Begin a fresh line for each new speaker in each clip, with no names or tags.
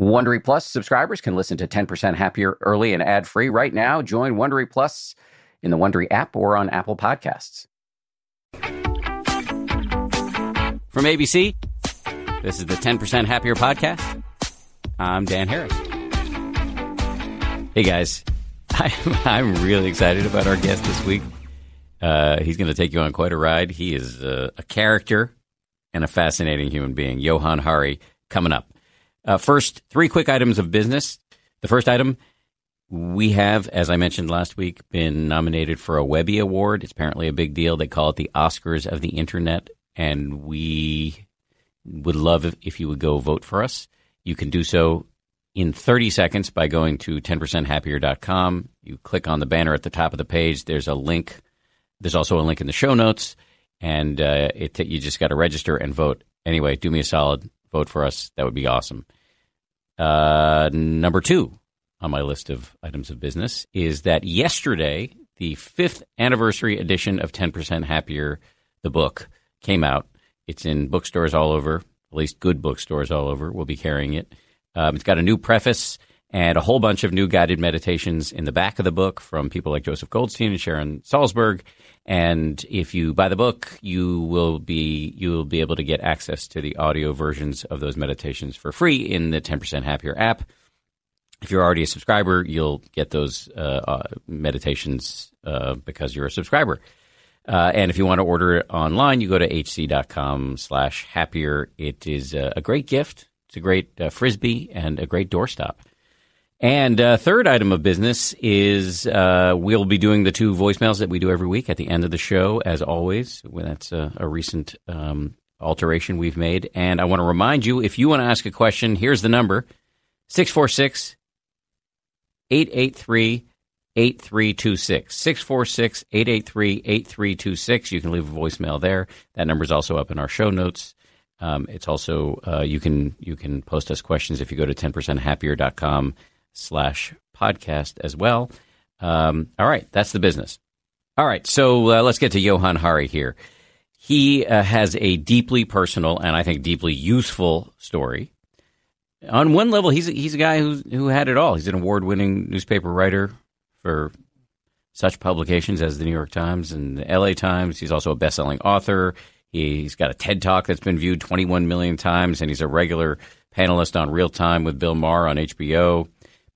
Wondery Plus subscribers can listen to 10% Happier early and ad free right now. Join Wondery Plus in the Wondery app or on Apple Podcasts. From ABC, this is the 10% Happier podcast. I'm Dan Harris. Hey guys, I, I'm really excited about our guest this week. Uh, he's going to take you on quite a ride. He is a, a character and a fascinating human being. Johann Hari coming up. Uh, first, three quick items of business. The first item we have, as I mentioned last week, been nominated for a Webby Award. It's apparently a big deal. They call it the Oscars of the Internet. And we would love if, you would go vote for us. You can do so in 30 seconds by going to 10percenthappier.com. You click on the banner at the top of the page. There's a link. There's also a link in the show notes. And uh, it, you just got to register and vote. Anyway, do me a solid vote for us. That would be awesome. Uh, number two on my list of items of business is that yesterday, the fifth anniversary edition of 10% Happier, the book, came out. It's in bookstores all over, at least good bookstores all over. We'll be carrying it. Um, it's got a new preface and a whole bunch of new guided meditations in the back of the book from people like Joseph Goldstein and Sharon Salzberg. And if you buy the book, you will be you will be able to get access to the audio versions of those meditations for free in the 10% Happier app. If you're already a subscriber, you'll get those uh, uh, meditations uh, because you're a subscriber. Uh, and if you want to order it online, you go to hc.com slash happier. It is a great gift. It's a great uh, frisbee and a great doorstop. And uh, third item of business is uh, we'll be doing the two voicemails that we do every week at the end of the show, as always. That's a, a recent um, alteration we've made. And I want to remind you if you want to ask a question, here's the number 646 883 8326. 646 883 8326. You can leave a voicemail there. That number is also up in our show notes. Um, it's also uh, you can you can post us questions if you go to 10percenthappier.com slash podcast as well. Um, all right, that's the business. All right, so uh, let's get to Johann Hari here. He uh, has a deeply personal and I think deeply useful story. On one level, he's a, he's a guy who who had it all. He's an award winning newspaper writer for such publications as the New York Times and the L.A. Times. He's also a best selling author. He's got a TED Talk that's been viewed 21 million times, and he's a regular panelist on Real Time with Bill Maher on HBO.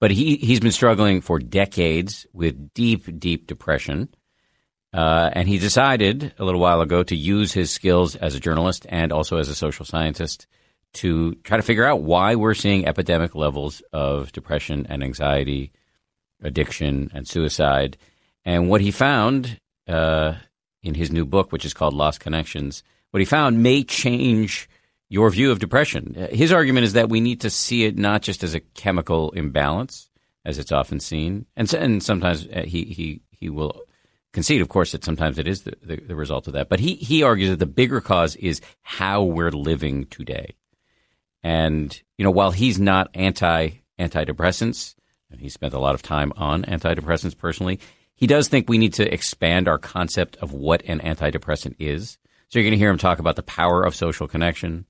But he, he's been struggling for decades with deep, deep depression. Uh, and he decided a little while ago to use his skills as a journalist and also as a social scientist to try to figure out why we're seeing epidemic levels of depression and anxiety, addiction, and suicide. And what he found uh, in his new book, which is called Lost Connections, what he found may change your view of depression. Uh, his argument is that we need to see it not just as a chemical imbalance, as it's often seen, and, and sometimes uh, he, he, he will concede, of course, that sometimes it is the, the, the result of that. But he, he argues that the bigger cause is how we're living today. And, you know, while he's not anti antidepressants, and he spent a lot of time on antidepressants personally, he does think we need to expand our concept of what an antidepressant is. So you're going to hear him talk about the power of social connection,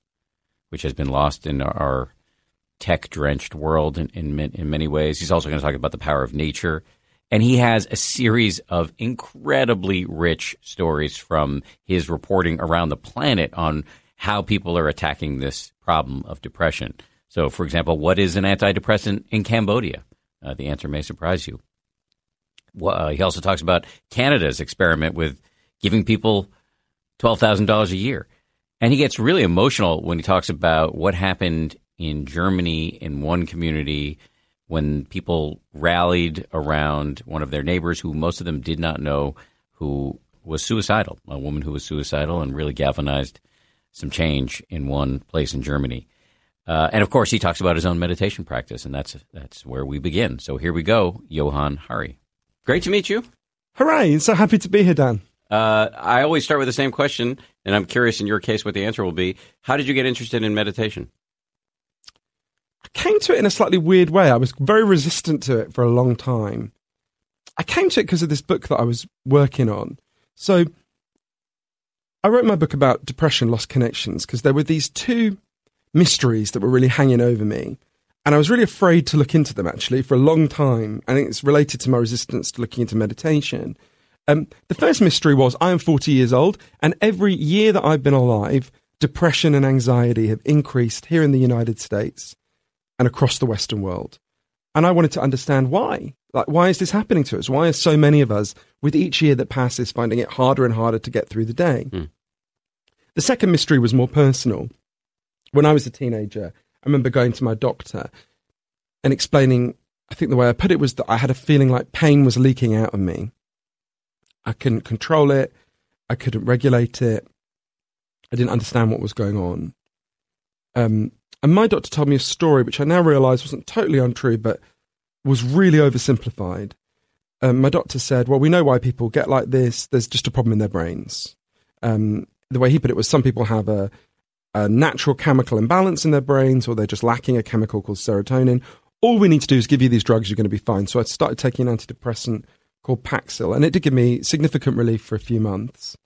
which has been lost in our tech drenched world in, in, in many ways. He's also going to talk about the power of nature. And he has a series of incredibly rich stories from his reporting around the planet on how people are attacking this problem of depression. So, for example, what is an antidepressant in Cambodia? Uh, the answer may surprise you. Well, uh, he also talks about Canada's experiment with giving people $12,000 a year. And he gets really emotional when he talks about what happened in Germany in one community when people rallied around one of their neighbors who most of them did not know who was suicidal, a woman who was suicidal and really galvanized some change in one place in Germany. Uh, and of course, he talks about his own meditation practice, and that's that's where we begin. So here we go, Johann Hari. Great to meet you.
Hooray! And so happy to be here, Dan.
Uh, I always start with the same question, and I'm curious in your case what the answer will be. How did you get interested in meditation?
I came to it in a slightly weird way. I was very resistant to it for a long time. I came to it because of this book that I was working on. So I wrote my book about depression, lost connections, because there were these two mysteries that were really hanging over me. And I was really afraid to look into them actually for a long time. I think it's related to my resistance to looking into meditation. Um, the first mystery was I am 40 years old, and every year that I've been alive, depression and anxiety have increased here in the United States and across the Western world. And I wanted to understand why. Like, why is this happening to us? Why are so many of us, with each year that passes, finding it harder and harder to get through the day?
Mm.
The second mystery was more personal. When I was a teenager, I remember going to my doctor and explaining, I think the way I put it was that I had a feeling like pain was leaking out of me. I couldn't control it. I couldn't regulate it. I didn't understand what was going on. Um, and my doctor told me a story which I now realise wasn't totally untrue, but was really oversimplified. Um, my doctor said, Well, we know why people get like this. There's just a problem in their brains. Um, the way he put it was some people have a, a natural chemical imbalance in their brains, or they're just lacking a chemical called serotonin. All we need to do is give you these drugs, you're going to be fine. So I started taking an antidepressant called Paxil, and it did give me significant relief for a few months.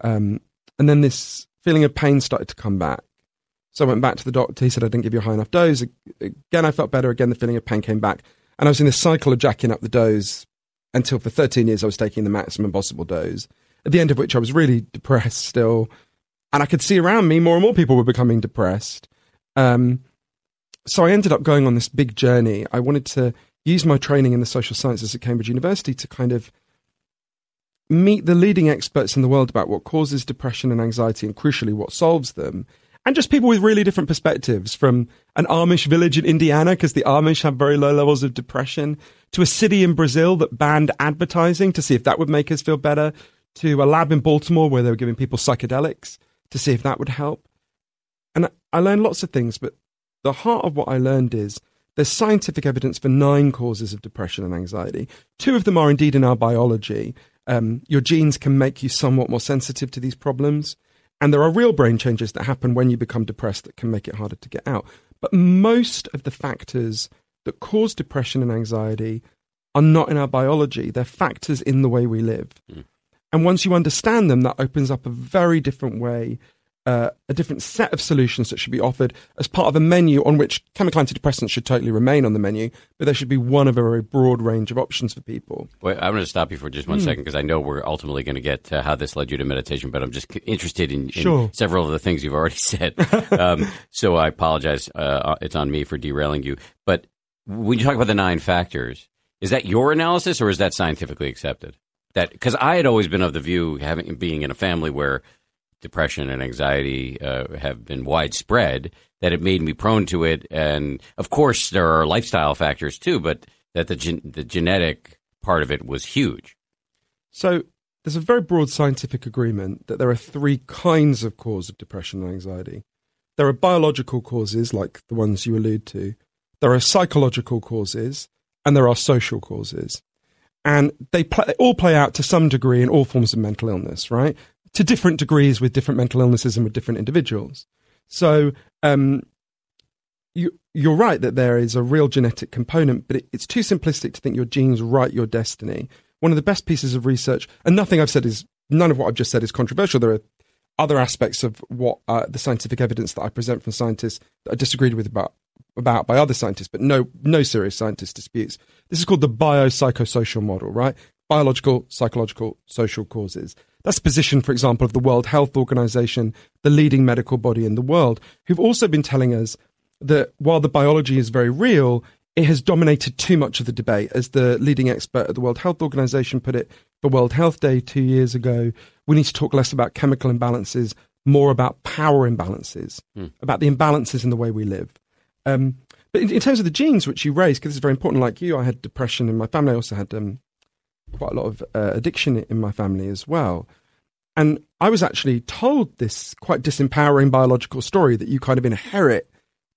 Um, and then this feeling of pain started to come back. So I went back to the doctor. He said I didn't give you a high enough dose. Again, I felt better. Again, the feeling of pain came back. And I was in this cycle of jacking up the dose until for 13 years I was taking the maximum possible dose, at the end of which I was really depressed still. And I could see around me more and more people were becoming depressed. Um, so I ended up going on this big journey. I wanted to use my training in the social sciences at Cambridge University to kind of meet the leading experts in the world about what causes depression and anxiety and crucially what solves them and just people with really different perspectives from an Amish village in Indiana, because the Amish have very low levels of depression, to a city in Brazil that banned advertising to see if that would make us feel better, to a lab in Baltimore where they were giving people psychedelics to see if that would help. And I learned lots of things, but the heart of what I learned is there's scientific evidence for nine causes of depression and anxiety. Two of them are indeed in our biology. Um, your genes can make you somewhat more sensitive to these problems. And there are real brain changes that happen when you become depressed that can make it harder to get out. But most of the factors that cause depression and anxiety are not in our biology, they're factors in the way we live. Mm. And once you understand them, that opens up a very different way uh, a different set of solutions that should be offered as part of a menu on which chemical antidepressants should totally remain on the menu, but there should be one of a very broad range of options for people.
Wait, I'm going to stop you for just one mm. second because I know we're ultimately going to get to how this led you to meditation, but I'm just interested in, in
sure.
several of the things you've already said. um, so I apologize. Uh, it's on me for derailing you. But when you talk about the nine factors, is that your analysis or is that scientifically accepted? That because I had always been of the view, having being in a family where depression and anxiety uh, have been widespread, that it made me prone to it. And of course, there are lifestyle factors too, but that the gen- the genetic part of it was huge.
So there's a very broad scientific agreement that there are three kinds of cause of depression and anxiety. There are biological causes, like the ones you allude to. There are psychological causes, and there are social causes. And they, play, they all play out to some degree in all forms of mental illness, right? To different degrees with different mental illnesses and with different individuals. So um, you, you're right that there is a real genetic component, but it, it's too simplistic to think your genes write your destiny. One of the best pieces of research, and nothing I've said is none of what I've just said is controversial. There are other aspects of what uh, the scientific evidence that I present from scientists that I disagreed with about about by other scientists, but no no serious scientist disputes. This is called the biopsychosocial model, right? Biological, psychological, social causes. That's the position, for example, of the World Health Organization, the leading medical body in the world, who've also been telling us that while the biology is very real, it has dominated too much of the debate. As the leading expert at the World Health Organization put it for World Health Day two years ago, we need to talk less about chemical imbalances, more about power imbalances, mm. about the imbalances in the way we live. Um, but in, in, terms of the genes, which you raised, because this is very important, like you, I had depression in my family. I also had um, quite a lot of uh, addiction in my family as well. And I was actually told this quite disempowering biological story that you kind of inherit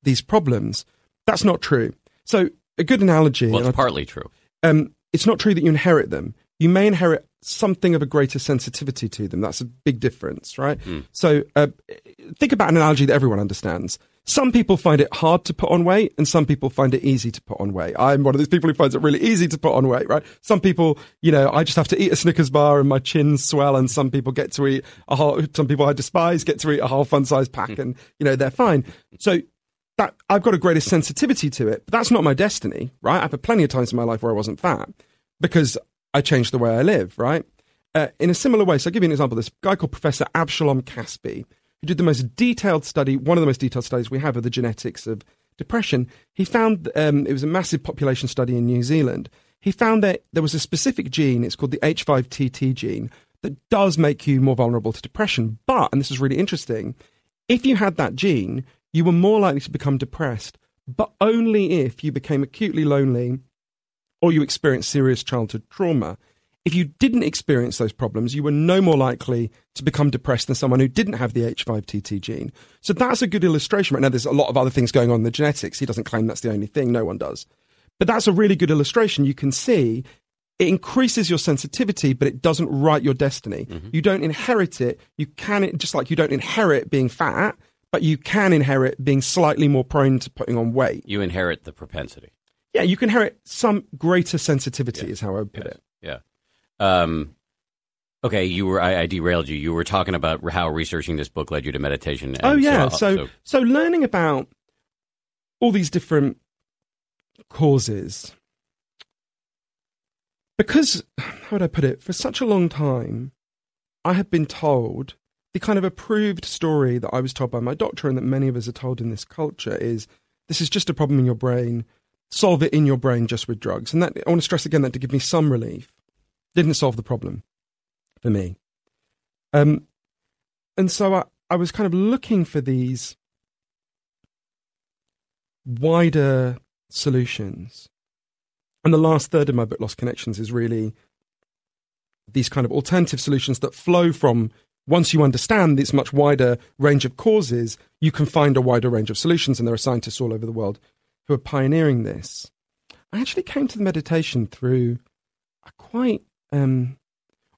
these problems. That's not true. So, a good analogy.
Well, it's partly true.
Um, it's not true that you inherit them. You may inherit something of a greater sensitivity to them. That's a big difference, right? Mm. So, uh, think about an analogy that everyone understands. Some people find it hard to put on weight and some people find it easy to put on weight. I'm one of those people who finds it really easy to put on weight, right? Some people, you know, I just have to eat a Snickers bar and my chins swell and some people get to eat a whole, some people I despise get to eat a whole fun size pack and, you know, they're fine. So that I've got a greater sensitivity to it. But that's not my destiny, right? I've had plenty of times in my life where I wasn't fat because I changed the way I live, right? Uh, in a similar way, so I'll give you an example. This guy called Professor Avshalom Caspi, who did the most detailed study, one of the most detailed studies we have of the genetics of depression. He found um, it was a massive population study in New Zealand. He found that there was a specific gene, it's called the H5TT gene, that does make you more vulnerable to depression. But, and this is really interesting, if you had that gene, you were more likely to become depressed, but only if you became acutely lonely or you experienced serious childhood trauma. If you didn't experience those problems, you were no more likely to become depressed than someone who didn't have the H5TT gene. So that's a good illustration. Right now, there's a lot of other things going on in the genetics. He doesn't claim that's the only thing. No one does. But that's a really good illustration. You can see it increases your sensitivity, but it doesn't write your destiny. Mm-hmm. You don't inherit it. You can, just like you don't inherit being fat, but you can inherit being slightly more prone to putting on weight.
You inherit the propensity.
Yeah, you can inherit some greater sensitivity, is how I would put
yes.
it.
Yeah. Um, okay, you were I, I, derailed you. You were talking about how researching this book led you to meditation.
oh yeah, so, so so learning about all these different causes because how would I put it? For such a long time, I had been told the kind of approved story that I was told by my doctor and that many of us are told in this culture is this is just a problem in your brain. Solve it in your brain just with drugs. And that I want to stress again that to give me some relief didn't solve the problem for me. Um, and so I, I was kind of looking for these wider solutions. And the last third of my book, Lost Connections, is really these kind of alternative solutions that flow from once you understand this much wider range of causes, you can find a wider range of solutions. And there are scientists all over the world who are pioneering this. I actually came to the meditation through a quite, um,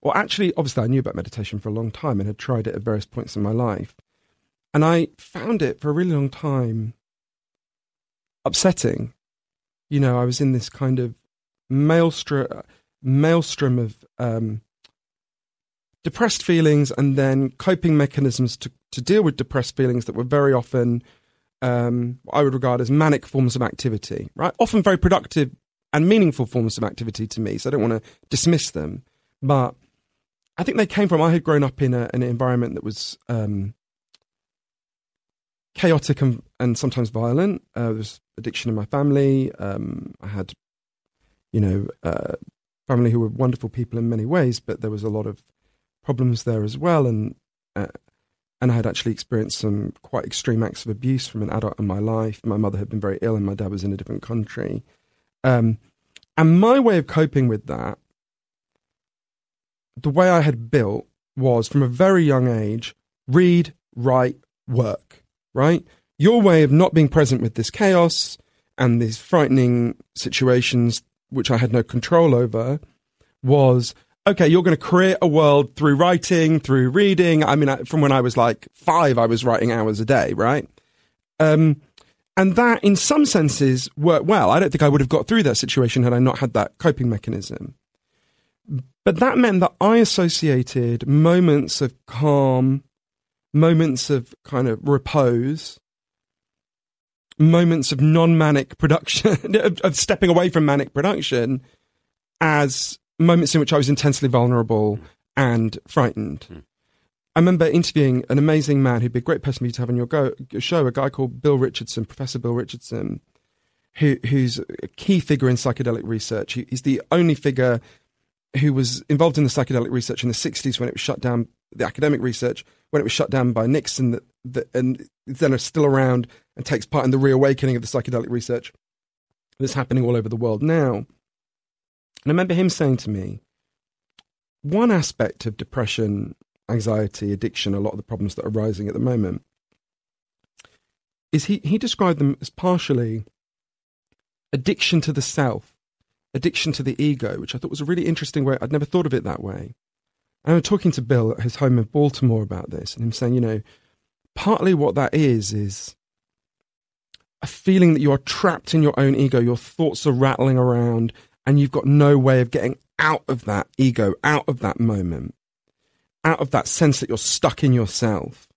or actually, obviously, I knew about meditation for a long time and had tried it at various points in my life. And I found it for a really long time upsetting. You know, I was in this kind of maelstrom, maelstrom of um, depressed feelings and then coping mechanisms to, to deal with depressed feelings that were very often um, I would regard as manic forms of activity, right? Often very productive and meaningful forms of activity to me. So I don't want to dismiss them, but I think they came from. I had grown up in a, an environment that was um, chaotic and, and, sometimes violent. Uh, there was addiction in my family. Um, I had, you know, uh, family who were wonderful people in many ways, but there was a lot of problems there as well. And uh, and I had actually experienced some quite extreme acts of abuse from an adult in my life. My mother had been very ill, and my dad was in a different country. Um, and my way of coping with that, the way I had built was from a very young age read, write, work, right? Your way of not being present with this chaos and these frightening situations, which I had no control over, was okay, you're going to create a world through writing, through reading. I mean, from when I was like five, I was writing hours a day, right? Um, and that, in some senses, worked well. I don't think I would have got through that situation had I not had that coping mechanism. But that meant that I associated moments of calm, moments of kind of repose, moments of non manic production, of, of stepping away from manic production as moments in which I was intensely vulnerable and frightened. Mm. I remember interviewing an amazing man who'd be a great person for you to have on your go, show, a guy called Bill Richards, Professor Bill Richards, who, who's a key figure in psychedelic research. He, he's the only figure who was involved in the psychedelic research in the 60s when it was shut down, the academic research, when it was shut down by Nixon, that, that, and then are still around and takes part in the reawakening of the psychedelic research that's happening all over the world now. And I remember him saying to me, one aspect of depression, anxiety, addiction, a lot of the problems that are rising at the moment, is he, he described them as partially addiction to the self, addiction to the ego, which I thought was a really interesting way. I'd never thought of it that way. And I was talking to Bill at his home in Baltimore about this, and him saying, you know, partly what that is, is a feeling that you are trapped in your own ego. Your thoughts are rattling around and you've got no way of getting out of that ego, out of that moment, out of that sense that you're stuck in yourself.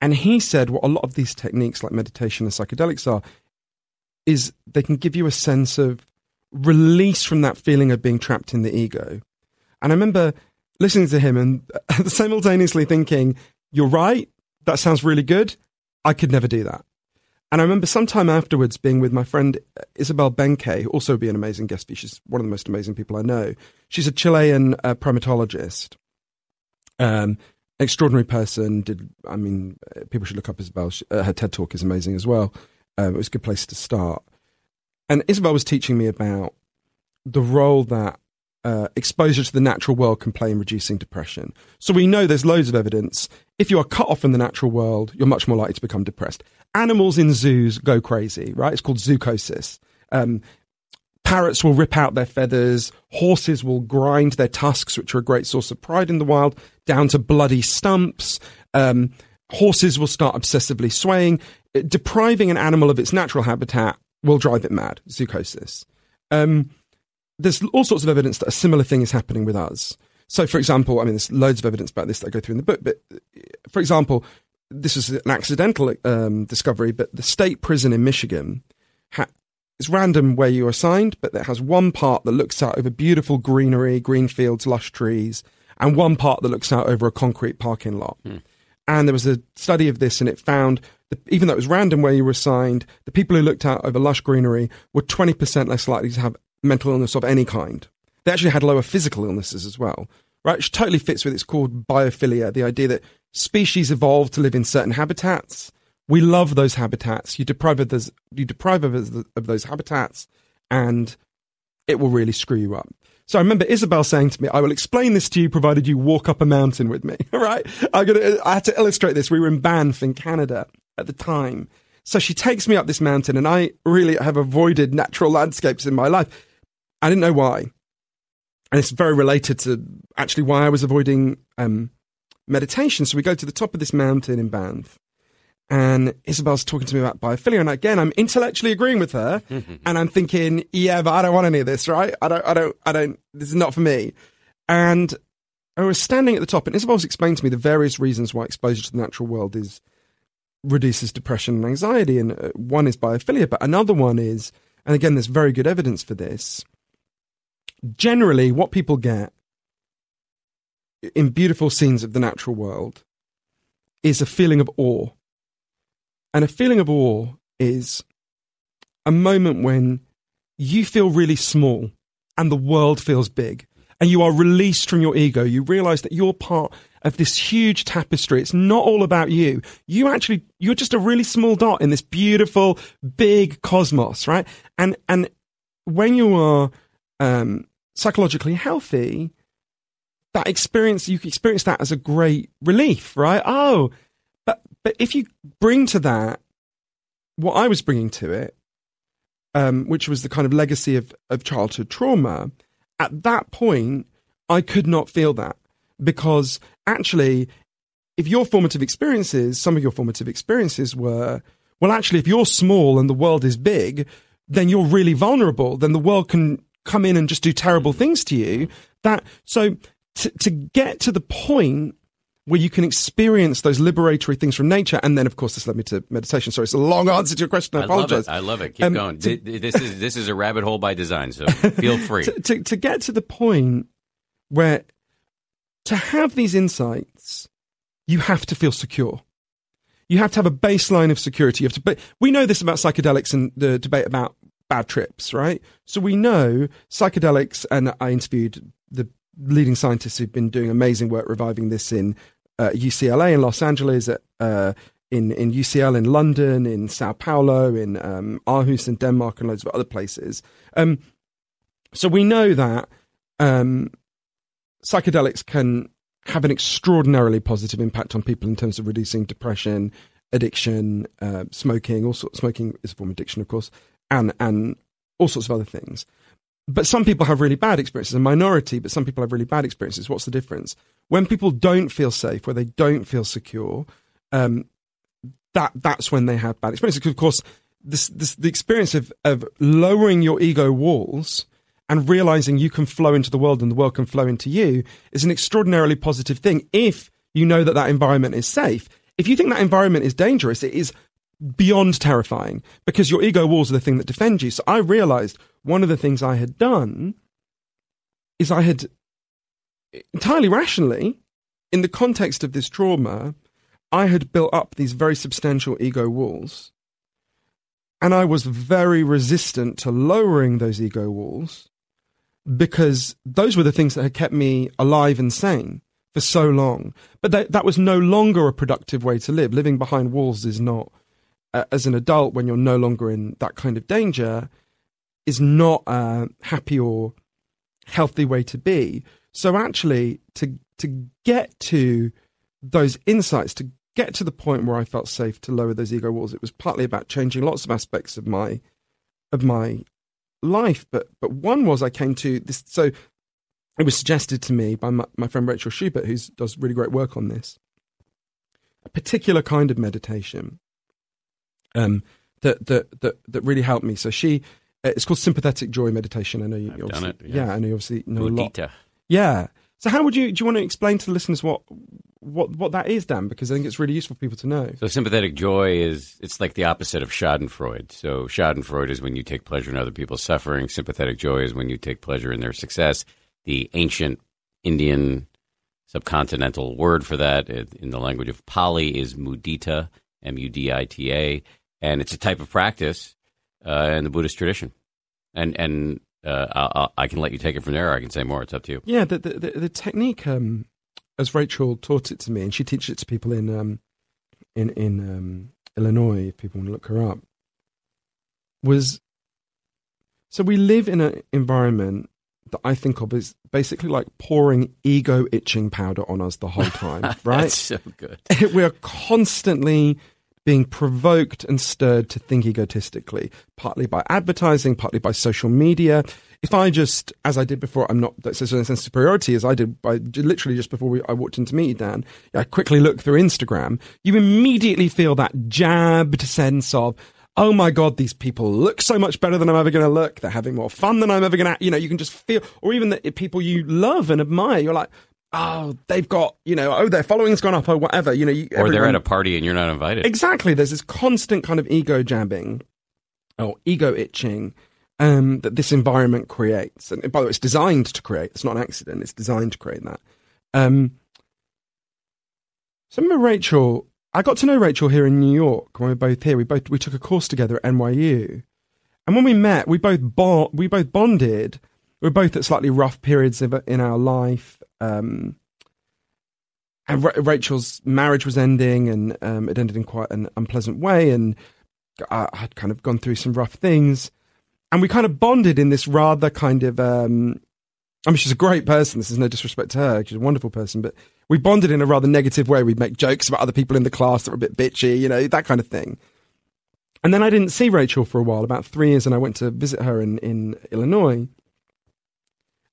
And he said what a lot of these techniques, like meditation and psychedelics, are is they can give you a sense of release from that feeling of being trapped in the ego. And I remember listening to him and simultaneously thinking, "You're right. That sounds really good. I could never do that." And I remember sometime afterwards being with my friend Isabel Behncke, also be an amazing guest. She's one of the most amazing people I know. She's a Chilean uh, primatologist, um, extraordinary person. Did I mean people should look up Isabel? She, uh, her TED talk is amazing as well. Um, it was a good place to start. And Isabel was teaching me about the role that uh, exposure to the natural world can play in reducing depression. So we know there's loads of evidence. If you are cut off from the natural world, you're much more likely to become depressed. Animals in zoos go crazy, right? It's called zoochosis. Um, parrots will rip out their feathers. Horses will grind their tusks, which are a great source of pride in the wild, down to bloody stumps. Um, horses will start obsessively swaying. Depriving an animal of its natural habitat will drive it mad. Zoochosis. Um, there's all sorts of evidence that a similar thing is happening with us. So, for example, I mean, there's loads of evidence about this that I go through in the book. But, for example, this is an accidental um, discovery, but the state prison in Michigan ha- it's random where you're assigned, but it has one part that looks out over beautiful greenery, green fields, lush trees, and one part that looks out over a concrete parking lot. Hmm. And there was a study of this, and it found that even though it was random where you were assigned, the people who looked out over lush greenery were 20% less likely to have mental illness of any kind. They actually had lower physical illnesses as well, right? Which totally fits with it's called biophilia, the idea that species evolve to live in certain habitats. We love those habitats. You deprive of those, you deprive of, of those habitats, and it will really screw you up. So I remember Isabel saying to me, "I will explain this to you, provided you walk up a mountain with me." right? I. I had to illustrate this. We were in Banff in Canada at the time, so she takes me up this mountain, and I really have avoided natural landscapes in my life. I didn't know why. And it's very related to actually why I was avoiding um, meditation. So we go to the top of this mountain in Banff, and Isabel's talking to me about biophilia. And again, I'm intellectually agreeing with her, and I'm thinking, yeah, but I don't want any of this, right? I don't, I don't, I don't. This is not for me. And I was standing at the top, and Isabel's explained to me the various reasons why exposure to the natural world is reduces depression and anxiety. And uh, one is biophilia, but another one is, and again, there's very good evidence for this generally what people get in beautiful scenes of the natural world is a feeling of awe. And a feeling of awe is a moment when you feel really small and the world feels big and you are released from your ego. You realize that you're part of this huge tapestry. It's not all about you. You actually, you're just a really small dot in this beautiful, big cosmos, right? And, and when you are, um, psychologically healthy, that experience you experience that as a great relief, right? Oh, but if you bring to that what I was bringing to it, um, which was the kind of legacy of of childhood trauma, at that point I could not feel that because actually, if your formative experiences, some of your formative experiences were, well, actually, if you're small and the world is big, then you're really vulnerable. Then the world can come in and just do terrible things to you. That so to, to get to the point where you can experience those liberatory things from nature. And then, of course, this led me to meditation. Sorry, it's a long answer to your question. I, I apologize.
Love I love it. Keep um, going. To, this is this is a rabbit hole by design, so feel free.
to, to, to get to the point where to have these insights, you have to feel secure. You have to have a baseline of security. You have to. But we know this about psychedelics and the debate about bad trips, right? So we know psychedelics, and I interviewed the leading scientists who've been doing amazing work reviving this in UCLA in Los Angeles, at, uh, in in UCL in London, in Sao Paulo, in um, Aarhus in Denmark, and loads of other places. Um, so we know that um, psychedelics can have an extraordinarily positive impact on people in terms of reducing depression, addiction, uh, smoking. Also, smoking is a form of addiction, of course, and and all sorts of other things. But some people have really bad experiences, a minority, but some people have really bad experiences. What's the difference? When people don't feel safe, where they don't feel secure, um, that that's when they have bad experiences. Because of course, this, this the experience of of lowering your ego walls and realizing you can flow into the world and the world can flow into you is an extraordinarily positive thing if you know that that environment is safe. if you think that environment is dangerous, it is beyond terrifying because your ego walls are the thing that defend you. So I realized one of the things I had done is I had entirely rationally, in the context of this trauma, I had built up these very substantial ego walls. And I was very resistant to lowering those ego walls because those were the things that had kept me alive and sane for so long. But that, that was no longer a productive way to live. Living behind walls is not, uh, as an adult, when you're no longer in that kind of danger, is not a happy or healthy way to be. So actually, to to get to those insights, to get to the point where I felt safe to lower those ego walls, it was partly about changing lots of aspects of my of my life. But but one was I came to this. So it was suggested to me by my, my friend Rachel Schubert, who does really great work on this. A particular kind of meditation um, that that that that really helped me. So she, uh, it's called sympathetic joy meditation. I know you
I've done it, yes.
yeah, I know you obviously know a lot. Yeah. So how would you do you want to explain to the listeners what what what that is, Dan? Because I think it's really useful for people to know.
So sympathetic joy is it's like the opposite of Schadenfreude. So Schadenfreude is when you take pleasure in other people's suffering. Sympathetic joy is when you take pleasure in their success. The ancient Indian subcontinental word for that in the language of Pali is mudita, M U D I T A, and it's a type of practice uh, in the Buddhist tradition. And and uh, I, I can let you take it from there. Or I can say more. It's up to you.
Yeah, the the, the, technique, um, as Rachel taught it to me, and she teaches it to people in um, in in um, Illinois. If people want to look her up, was so we live in an environment that I think of as basically like pouring ego itching powder on us the whole time, right?
That's so good.
we are constantly being provoked and stirred to think egotistically, partly by advertising, partly by social media. If I just, as I did before, I'm not that sense of superiority as I did by literally just before we, I walked into meet you, Dan. I quickly look through Instagram. You immediately feel that jabbed sense of, oh my god, these people look so much better than I'm ever going to look. They're having more fun than I'm ever going to. You know, you can just feel, or even the people you love and admire. You're like, oh, they've got, you know, oh, their following's gone up or whatever. You know, you,
Or they're at a party and you're not invited.
Exactly. There's this constant kind of ego jabbing or ego itching um, that this environment creates. And by the way, it's designed to create. It's not an accident. It's designed to create that. Um, so I remember Rachel. I got to know Rachel here in New York when we were both here. We both we took a course together at NYU, and when we met, we both bo- we both bonded. We were both at slightly rough periods of, in our life. Um, and Ra- Rachel's marriage was ending, and um, it ended in quite an unpleasant way. And I had kind of gone through some rough things, and we kind of bonded in this rather kind of. Um, I mean, she's a great person. This is no disrespect to her; she's a wonderful person. But we bonded in a rather negative way. We'd make jokes about other people in the class that were a bit bitchy, you know, that kind of thing. And then I didn't see Rachel for a while, about three years, and I went to visit her in, in Illinois.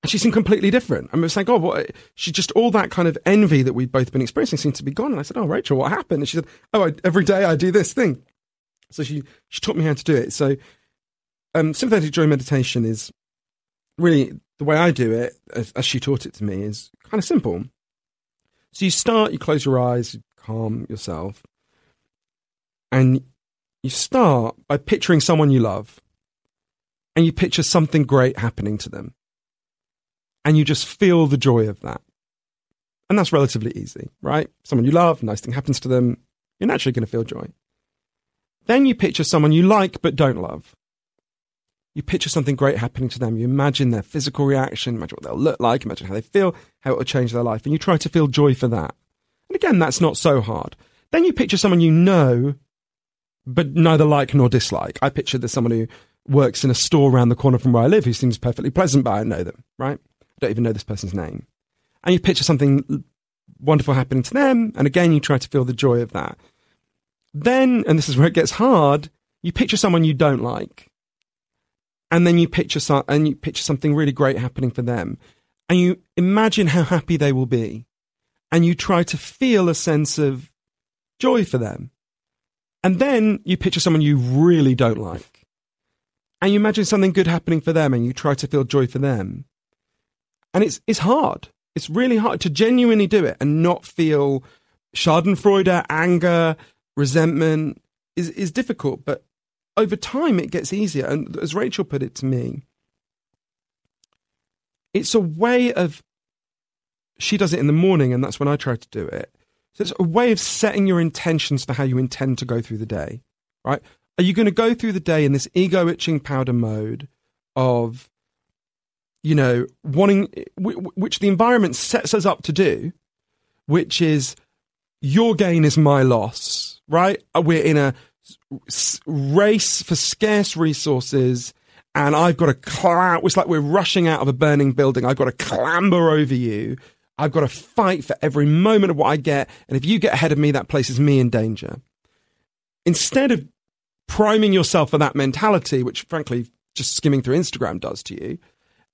And she seemed completely different. and I was like, oh, what? She just, all that kind of envy that we'd both been experiencing seemed to be gone. And I said, oh, Rachel, what happened? And she said, oh, I, every day I do this thing. So she, she taught me how to do it. So, um, sympathetic joy meditation is really the way I do it, as, as she taught it to me, is kind of simple. So you start, you close your eyes, you calm yourself, and you start by picturing someone you love, and you picture something great happening to them, and you just feel the joy of that. And that's relatively easy, right? Someone you love, nice thing happens to them, you're naturally going to feel joy. Then you picture someone you like but don't love. You picture something great happening to them. You imagine their physical reaction, imagine what they'll look like, imagine how they feel, how it will change their life, and you try to feel joy for that. And again, that's not so hard. Then you picture someone you know, but neither like nor dislike. I picture there's someone who works in a store around the corner from where I live who seems perfectly pleasant, but I know them, right? Don't even know this person's name. And you picture something wonderful happening to them, and again, you try to feel the joy of that. Then, and this is where it gets hard, you picture someone you don't like. And then you picture some, and you picture something really great happening for them, and you imagine how happy they will be, and you try to feel a sense of joy for them, and then you picture someone you really don't like, and you imagine something good happening for them, and you try to feel joy for them, and it's it's hard. It's really hard to genuinely do it and not feel Schadenfreude, anger, resentment is is difficult, but over time it gets easier. And as Rachel put it to me, it's a way of she does it in the morning, and that's when I try to do it. So it's a way of setting your intentions for how you intend to go through the day, right? Are you going to go through the day in this ego itching powder mode of, you know, wanting, which the environment sets us up to do, which is your gain is my loss, right? Uh, we're in a race for scarce resources and I've got to climb. It's like we're rushing out of a burning building. I've got to clamber over you I've got to fight for every moment of what I get. And if you get ahead of me, that places me in danger. Instead of priming yourself for that mentality, which frankly, just skimming through Instagram does to you,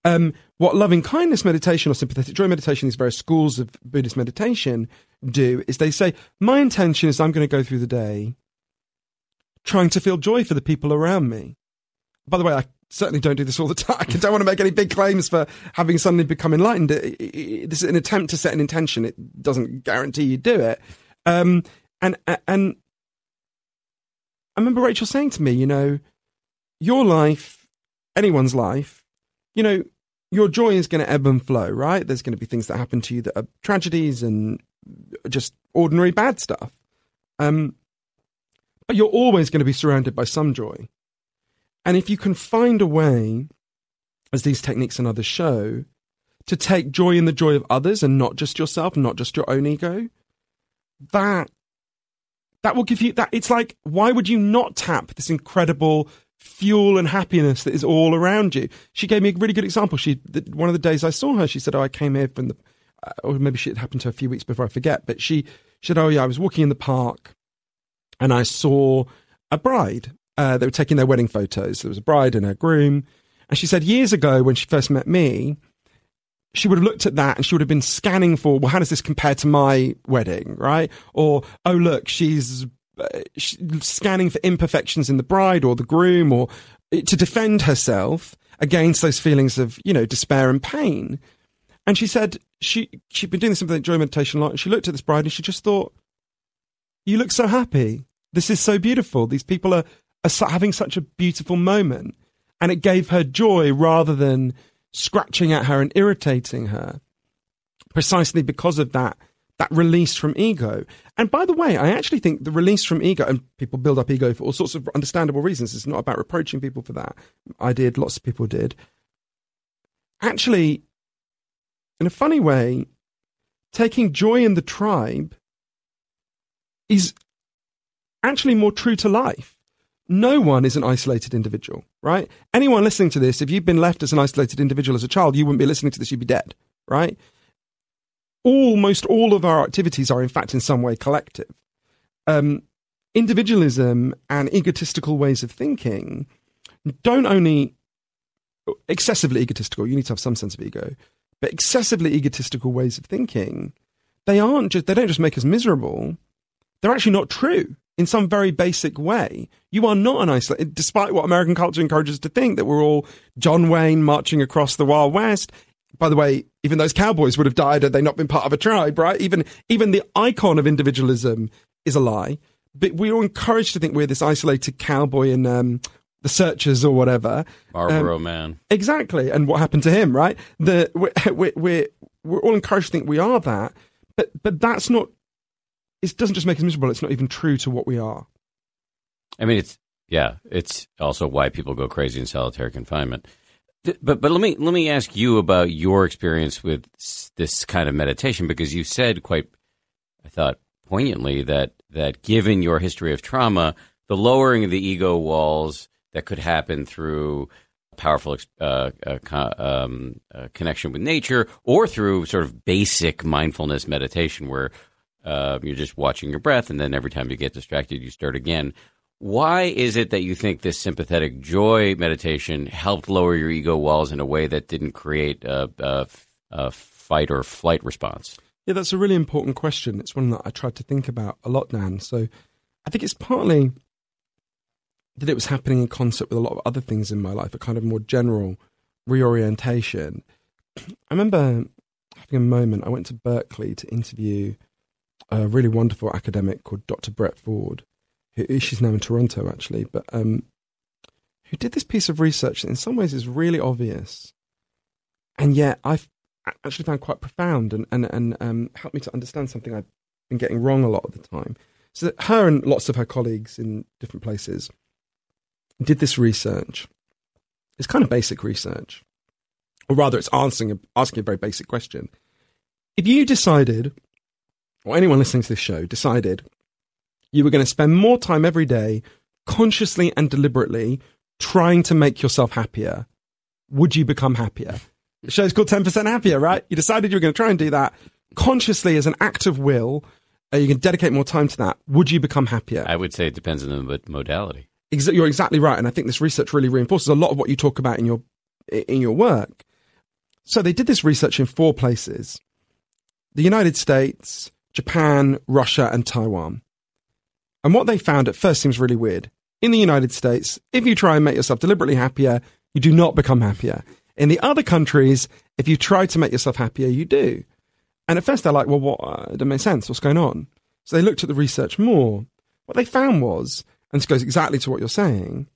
um, what loving kindness meditation or sympathetic joy meditation, these various schools of Buddhist meditation do, is they say, My intention is I'm going to go through the day trying to feel joy for the people around me. By the way, I certainly don't do this all the time. I don't want to make any big claims for having suddenly become enlightened. This is an attempt to set an intention. It doesn't guarantee you do it. Um, and and I remember Rachel saying to me, you know, your life, anyone's life, you know, your joy is going to ebb and flow, right? There's going to be things that happen to you that are tragedies and just ordinary bad stuff. Um, but you're always going to be surrounded by some joy. And if you can find a way, as these techniques and others show, to take joy in the joy of others and not just yourself, not just your own ego, that that will give you that it's like why would you not tap this incredible fuel and happiness that is all around you she gave me a really good example she one of the days i saw her she said oh i came here from the uh, or maybe it happened to her a few weeks before i forget but she, she said oh yeah i was walking in the park and i saw a bride uh, they were taking their wedding photos. There was a bride and her groom. And she said years ago, when she first met me, she would have looked at that and she would have been scanning for, well, how does this compare to my wedding, right? Or, oh, look, she's, scanning for imperfections in the bride or the groom or uh, to defend herself against those feelings of, you know, despair and pain. And she said she, she'd been doing this with joy meditation a lot and she looked at this bride and she just thought, you look so happy. This is so beautiful. These people are having such a beautiful moment. And it gave her joy rather than scratching at her and irritating her, precisely because of that that release from ego. And by the way, I actually think the release from ego, and people build up ego for all sorts of understandable reasons. It's not about reproaching people for that. I did, lots of people did. Actually, in a funny way, taking joy in the tribe is actually more true to life no one is an isolated individual, right? Anyone listening to this, if you've been left as an isolated individual as a child, you wouldn't be listening to this, you'd be dead, right? Almost all of our activities are, in fact, in some way collective. Um, individualism and egotistical ways of thinking don't only excessively egotistical, you need to have some sense of ego, but excessively egotistical ways of thinking, they aren't just, they don't just make us miserable, they're actually not true in some very basic way. You are not an isolated, despite what American culture encourages to think that we're all John Wayne marching across the Wild West. By the way, even those cowboys would have died had they not been part of a tribe, right? Even even the icon of individualism is a lie. But we're encouraged to think we're this isolated cowboy in um, the Searchers or whatever.
Marlboro um, Man.
Exactly. And what happened to him, right? The we're, we're we're all encouraged to think we are that, but but that's not it doesn't just make us miserable; it's not even true to what we are.
I mean, it's yeah, it's also why people go crazy in solitary confinement. But but let me let me ask you about your experience with this kind of meditation because you said quite, I thought poignantly that that given your history of trauma, the lowering of the ego walls that could happen through a powerful uh, uh, um, uh, connection with nature or through sort of basic mindfulness meditation where uh, you're just watching your breath, and then every time you get distracted, you start again. Why is it that you think this sympathetic joy meditation helped lower your ego walls in a way that didn't create a, a, a fight or flight response?
Yeah, that's a really important question. It's one that I tried to think about a lot, Dan. So I think it's partly that it was happening in concert with a lot of other things in my life, a kind of more general reorientation. I remember having a moment, I went to Berkeley to interview a really wonderful academic called Dr. Brett Ford. She's now in Toronto, actually, but um, who did this piece of research that in some ways is really obvious, and yet I've actually found quite profound and, and, and um, helped me to understand something I've been getting wrong a lot of the time. So that her and lots of her colleagues in different places did this research. It's kind of basic research, or rather, it's asking a, asking a very basic question. If you decided, or anyone listening to this show decided, you were going to spend more time every day, consciously and deliberately, trying to make yourself happier, would you become happier? The show's called 10% Happier, right? You decided you were going to try and do that consciously as an act of will. Uh, you can dedicate more time to that. Would you become happier?
I would say it depends on the modality.
Ex- you're exactly right, and I think this research really reinforces a lot of what you talk about in your in your work. So they did this research in four places: the United States, Japan, Russia, and Taiwan. And what they found at first seems really weird. In the United States, if you try and make yourself deliberately happier, you do not become happier. In the other countries, if you try to make yourself happier, you do. And at first they're like, well, what? Uh, it doesn't make sense. What's going on? So they looked at the research more. What they found was, and this goes exactly to what you're saying,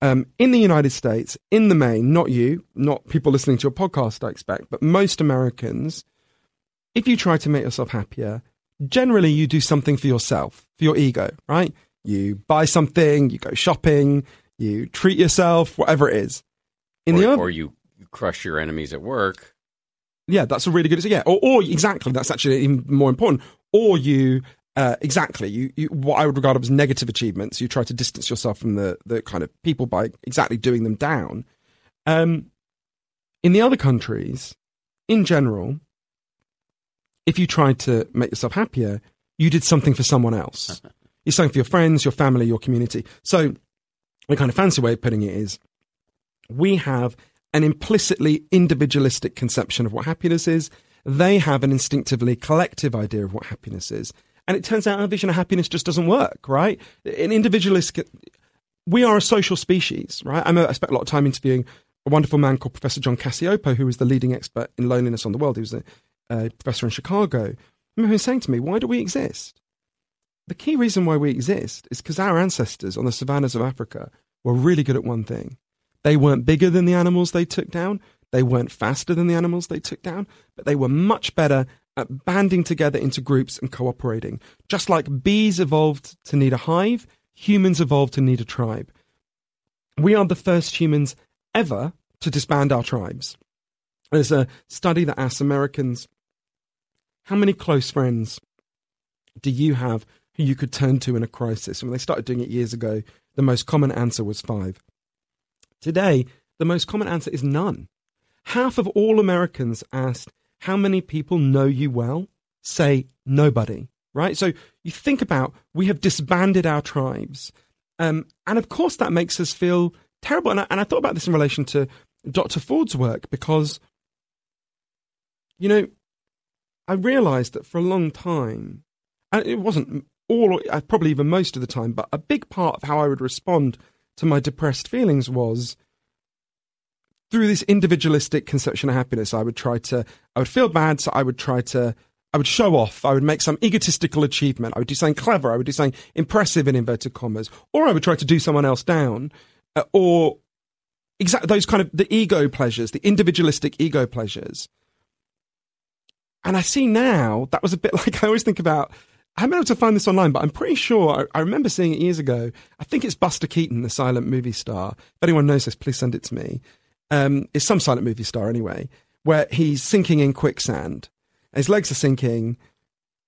um, in the United States, in the main, not you, not people listening to your podcast, I expect, but most Americans, if you try to make yourself happier, generally you do something for yourself, for your ego, right? You buy something, you go shopping, you treat yourself, whatever it is.
In or, the other, or you crush your enemies at work.
Yeah, that's a really good. Yeah, or, or exactly, that's actually even more important. Or you uh, exactly you, you, what I would regard as negative achievements. You try to distance yourself from the the kind of people by exactly doing them down. Um, in the other countries, in general, if you tried to make yourself happier, you did something for someone else. You're something for your friends, your family, your community. So, the kind of fancy way of putting it is, we have an implicitly individualistic conception of what happiness is. They have an instinctively collective idea of what happiness is. And it turns out our vision of happiness just doesn't work, right? An individualist, we are a social species, right? I'm a, I spent a lot of time interviewing a wonderful man called Professor John Cacioppo, who is the leading expert in loneliness on the world. He was a, a professor in Chicago. Remember saying to me, Why do we exist? The key reason why we exist is because our ancestors on the savannas of Africa were really good at one thing they weren't bigger than the animals they took down. They weren't faster than the animals they took down, but they were much better at banding together into groups and cooperating. Just like bees evolved to need a hive, humans evolved to need a tribe. We are the first humans ever to disband our tribes. There's a study that asks Americans, how many close friends do you have who you could turn to in a crisis? When they started doing it years ago, the most common answer was five. Today, the most common answer is none. Half of all Americans asked, How many people know you well? say nobody, right? So you think about, we have disbanded our tribes. Um, and of course, that makes us feel terrible. And I, and I thought about this in relation to Dr. Ford's work because, you know, I realized that for a long time, and it wasn't all, uh, probably even most of the time, but a big part of how I would respond to my depressed feelings was through this individualistic conception of happiness, I would try to, I would feel bad, so I would try to, I would show off, I would make some egotistical achievement, I would do something clever, I would do something impressive in inverted commas, or I would try to do someone else down, uh, or exactly those kind of the ego pleasures, the individualistic ego pleasures. And I see now that was a bit like I always think about I haven't been able to find this online, but I'm pretty sure I, I, remember seeing it years ago. I think it's Buster Keaton, the silent movie star. If anyone knows this, please send it to me. Um, it's some silent movie star anyway, where he's sinking in quicksand. His legs are sinking.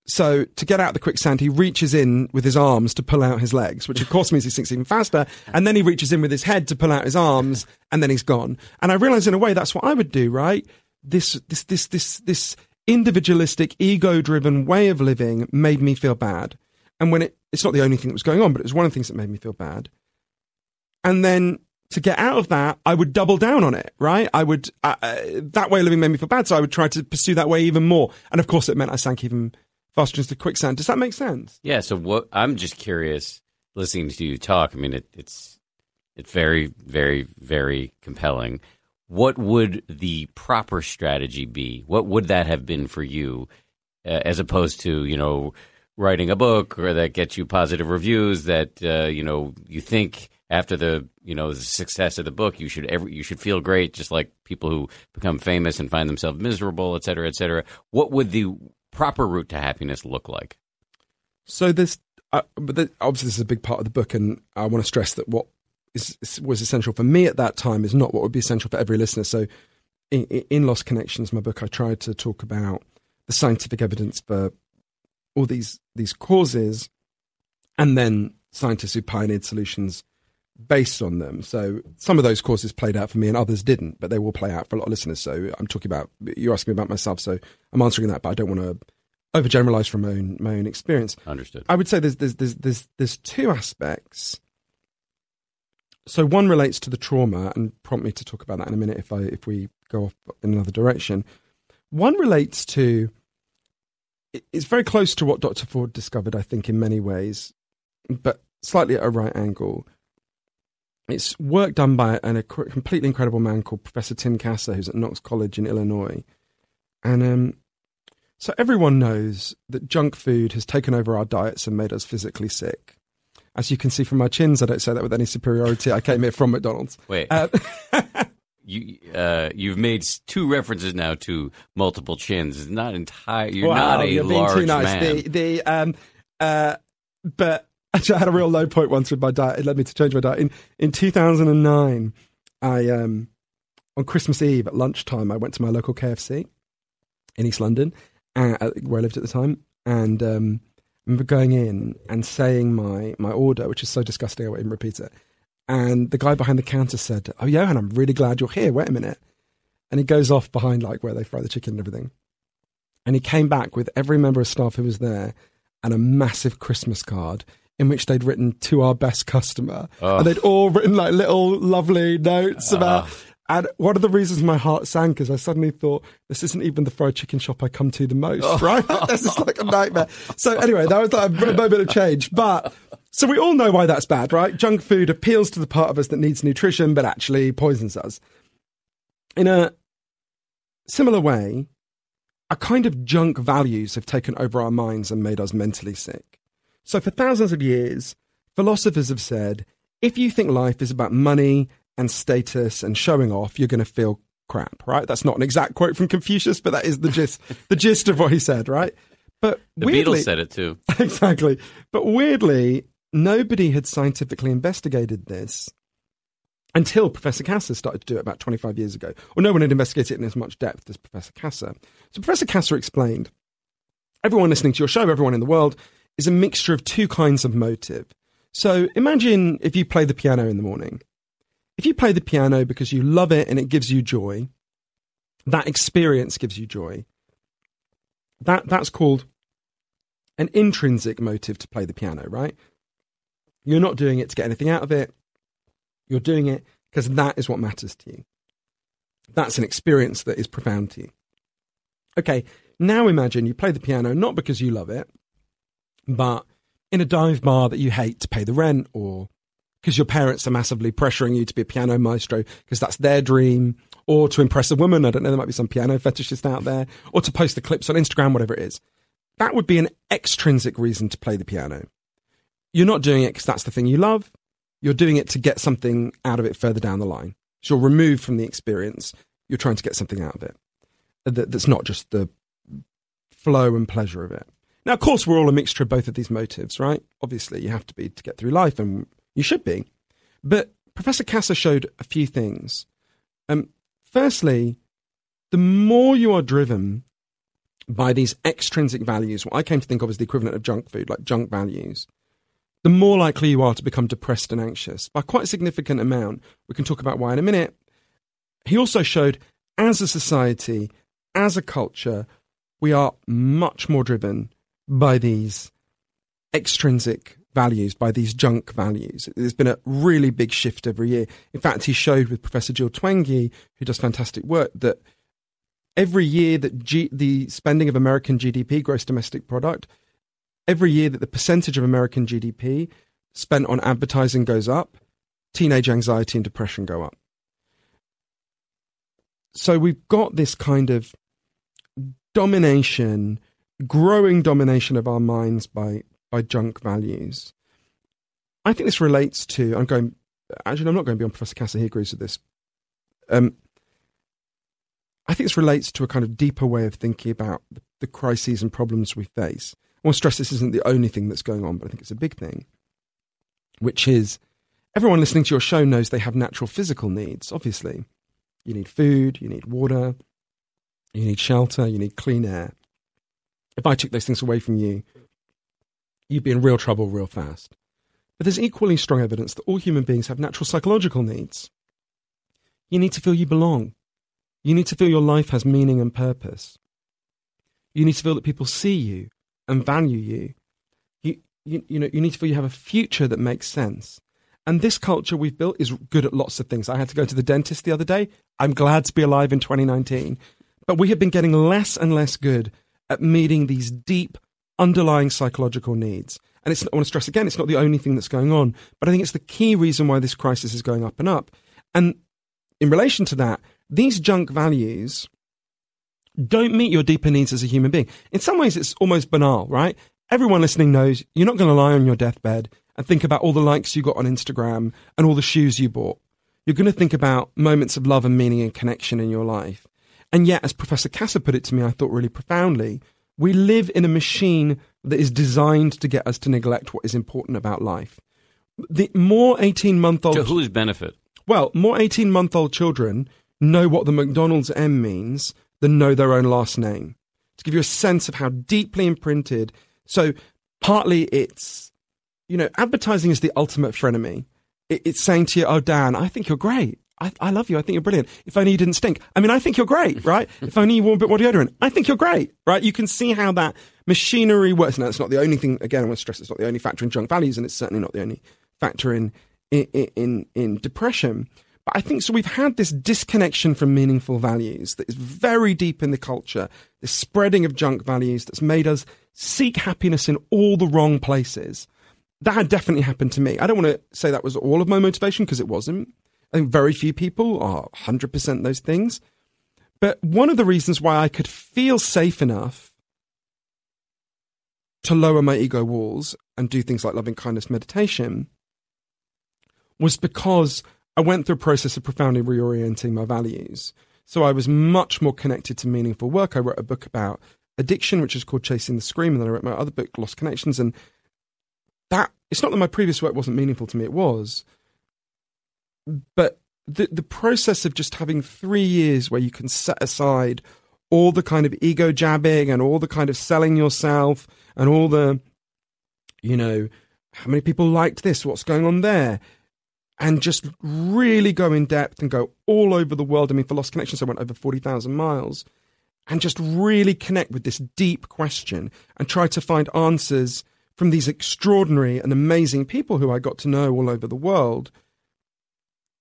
So to get out of the quicksand, he reaches in with his arms to pull out his legs, which of course means he sinks even faster. And then he reaches in with his head to pull out his arms, and then he's gone. And I realize in a way that's what I would do, right? This, this, this, this, this individualistic, ego driven way of living made me feel bad. And when it, it's not the only thing that was going on, but it was one of the things that made me feel bad. And then to get out of that, I would double down on it, right? I would, uh, uh, that way of living made me feel bad. So I would try to pursue that way even more. And of course, it meant I sank even faster into quicksand. Does that make sense?
Yeah. So what, I'm just curious listening to you talk. I mean, it, it's, it's very, very, very compelling what would the proper strategy be? What would that have been for you, uh, as opposed to you know writing a book or that gets you positive reviews that uh, you know you think after the you know the success of the book you should every, you should feel great just like people who become famous and find themselves miserable et cetera et cetera what would the proper route to happiness look like
So this uh, but the, obviously this is a big part of the book, and I want to stress that what is, was essential for me at that time is not what would be essential for every listener. So in, in Lost Connections, my book, I tried to talk about the scientific evidence for all these these causes, and then scientists who pioneered solutions based on them. So some of those causes played out for me, and others didn't, but they will play out for a lot of listeners. So I'm talking about you're asking me about myself, so I'm answering that, but I don't want to overgeneralize from my own my own experience.
understood
I would say there's there's there's there's there's two aspects. So one relates to the trauma, and prompt me to talk about that in a minute if I if we go off in another direction. One relates to it's very close to what Dr. Ford discovered, I think, in many ways, but slightly at a right angle. It's work done by an, a completely incredible man called Professor Tim Kasser, who's at Knox College in Illinois, and um, so everyone knows that junk food has taken over our diets and made us physically sick. As you can see from my chins, I don't say that with any superiority. I came here from McDonald's.
wait
Uh,
you uh, you've made two references now to multiple chins it's not entire you're
wow,
not a
you're being
large
too nice.
man
The, the um, uh, but actually, I had a real low point once with my diet. It led me to change my diet. In in 2009, I um, on Christmas Eve at lunchtime, I went to my local KFC in East London, uh, where I lived at the time, and um, remember going in and saying my my order, which is so disgusting I won't even repeat it. And the guy behind the counter said, "Oh, Johann, I'm really glad you're here. Wait a minute." And he goes off behind like where they fry the chicken and everything. And he came back with every member of staff who was there and a massive Christmas card in which they'd written to our best customer. And they'd all written like little lovely notes
ah. about.
And one of the reasons my heart sank is I suddenly thought, this isn't even the fried chicken shop I come to the most,
Oh.
right? this is like a nightmare. So anyway, that was like a moment of change. But so we all know why that's bad, right? Junk food appeals to the part of us that needs nutrition, but actually poisons us. In a similar way, a kind of junk values have taken over our minds and made us mentally sick. So for thousands of years, philosophers have said, if you think life is about money and status and showing off, you're going to feel crap, right? That's not an exact quote from Confucius, but that is the gist, the gist of what he said, right? But
the
weirdly,
beatles said it too
exactly. But weirdly, nobody had scientifically investigated this until Professor Kasser started to do it about 25 years ago. Or no one had investigated it in as much depth as Professor Kasser. So Professor Kasser explained everyone listening to your show, everyone in the world, is a mixture of two kinds of motive. So imagine if you play the piano in the morning. If you play the piano because you love it and it gives you joy, that experience gives you joy. That that's called an intrinsic motive to play the piano, right? You're not doing it to get anything out of it. You're doing it because that is what matters to you. That's an experience that is profound to you. Okay, now imagine you play the piano not because you love it, but in a dive bar that you hate to pay the rent or because your parents are massively pressuring you to be a piano maestro because that's their dream or to impress a woman. I don't know, there might be some piano fetishist out there or to post the clips on Instagram, whatever it is. That would be an extrinsic reason to play the piano. You're not doing it because that's the thing you love. You're doing it to get something out of it further down the line. So you're removed from the experience. You're trying to get something out of it that, that's not just the flow and pleasure of it. Now, of course, we're all a mixture of both of these motives, right? Obviously, you have to be to get through life, and you should be. But Professor Kasser showed a few things. Um, firstly, the more you are driven by these extrinsic values, what I came to think of as the equivalent of junk food, like junk values, the more likely you are to become depressed and anxious by quite a significant amount. We can talk about why in a minute. He also showed, as a society, as a culture, we are much more driven by these extrinsic values, by these junk values. There's been a really big shift every year. In fact, he showed with Professor Jill Twenge, who does fantastic work, that every year that G- the spending of American GDP, gross domestic product, every year that the percentage of American GDP spent on advertising goes up, teenage anxiety and depression go up. So we've got this kind of domination growing domination of our minds by by junk values. I think this relates to. I'm going. Actually, I'm not going beyond Professor Kasser. He agrees with this. Um, I think this relates to a kind of deeper way of thinking about the crises and problems we face. I want to stress this isn't the only thing that's going on, but I think it's a big thing, which is everyone listening to your show knows they have natural physical needs, obviously. You need food, you need water, you need shelter, you need clean air. If I took those things away from you, you'd be in real trouble real fast. But there's equally strong evidence that all human beings have natural psychological needs. You need to feel you belong. You need to feel your life has meaning and purpose. You need to feel that people see you and value you. You, you, you know, you need to feel you have a future that makes sense. And this culture we've built is good at lots of things. I had to go to the dentist the other day. I'm glad to be alive in 2019. But we have been getting less and less good at meeting these deep underlying psychological needs. And it's, I want to stress again, it's not the only thing that's going on, but I think it's the key reason why this crisis is going up and up. And in relation to that, these junk values don't meet your deeper needs as a human being. In some ways, it's almost banal, right? Everyone listening knows you're not going to lie on your deathbed and think about all the likes you got on Instagram and all the shoes you bought. You're going to think about moments of love and meaning and connection in your life. And yet, as Professor Kasser put it to me, I thought really profoundly, we live in a machine that is designed to get us to neglect what is important about life. The more 18 month old.
To whose benefit?
Well, more 18 month old children know what the McDonald's M means than know their own last name. To give you a sense of how deeply imprinted. So, partly it's, you know, advertising is the ultimate frenemy. it's saying to you, oh, Dan, I think you're great. I, I, love you. I think you're brilliant. If only you didn't stink. I mean, I think you're great, right? if only you wore a bit more deodorant. I think you're great, right? You can see how that machinery works. Now, it's not the only thing. Again, I want to stress it's not the only factor in junk values, and it's certainly not the only factor in in in, in depression. But I think so. We've had this disconnection from meaningful values that is very deep in the culture. This spreading of junk values that's made us seek happiness in all the wrong places. That had definitely happened to me. I don't want to say that was all of my motivation because it wasn't. I think very few people are 100% those things. But one of the reasons why I could feel safe enough to lower my ego walls and do things like loving kindness meditation was because I went through a process of profoundly reorienting my values. So I was much more connected to meaningful work. I wrote a book about addiction, which is called Chasing the Scream, and then I wrote my other book, Lost Connections. And that it's not that my previous work wasn't meaningful to me, it was but the the process of just having three years where you can set aside all the kind of ego jabbing and all the kind of selling yourself and all the you know how many people liked this? What's going on there? And just really go in depth and go all over the world. I mean for lost connections i went over 40,000 miles and just really connect with this deep question and try to find answers from these extraordinary and amazing people who i got to know all over the world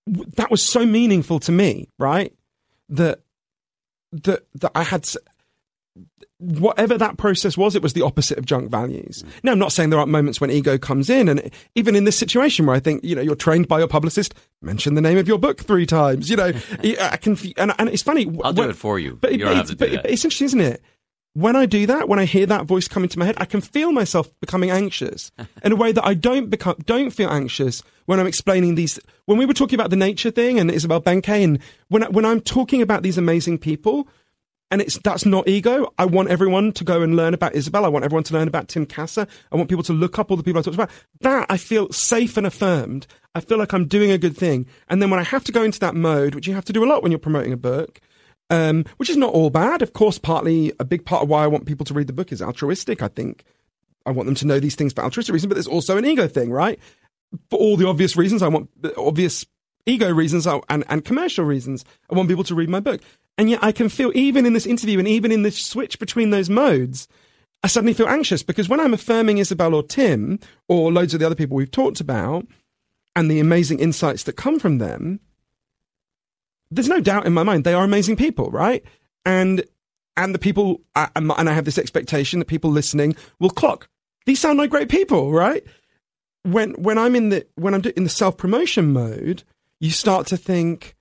that was so meaningful to me, right? That that that I had whatever that process was, it was the opposite of junk values. Mm. Now, I'm not saying there aren't moments when ego comes in, and even in this situation where I think you know you're trained by your publicist, mention the name of your book three times. You know, I can, and, and it's funny.
I'll do it for you. But, you
but, but it's interesting, isn't it? when I do that, when I hear that voice come into my head, I can feel myself becoming anxious in a way that I don't become, don't feel anxious when I'm explaining these. When we were talking about the nature thing and Isabel Behncke, and when when I'm talking about these amazing people, and it's that's not ego. I want everyone to go and learn about Isabel. I want everyone to learn about Tim Kasser. I want people to look up all the people I talked about. That I feel safe and affirmed. I feel like I'm doing a good thing. And then when I have to go into that mode, which you have to do a lot when you're promoting a book um, which is not all bad. Of course, partly a big part of why I want people to read the book is altruistic. I think I want them to know these things for altruistic reasons, but there's also an ego thing, right? For all the obvious reasons, I want obvious ego reasons uh, and, and commercial reasons. I want people to read my book. And yet I can feel even in this interview and even in this switch between those modes, I suddenly feel anxious because when I'm affirming Isabel or Tim or loads of the other people we've talked about and the amazing insights that come from them, there's no doubt in my mind they are amazing people, right? And and the people uh, and I have this expectation that people listening will clock. These sound like great people, right? When when I'm in the when I'm in the self promotion mode, you start to think,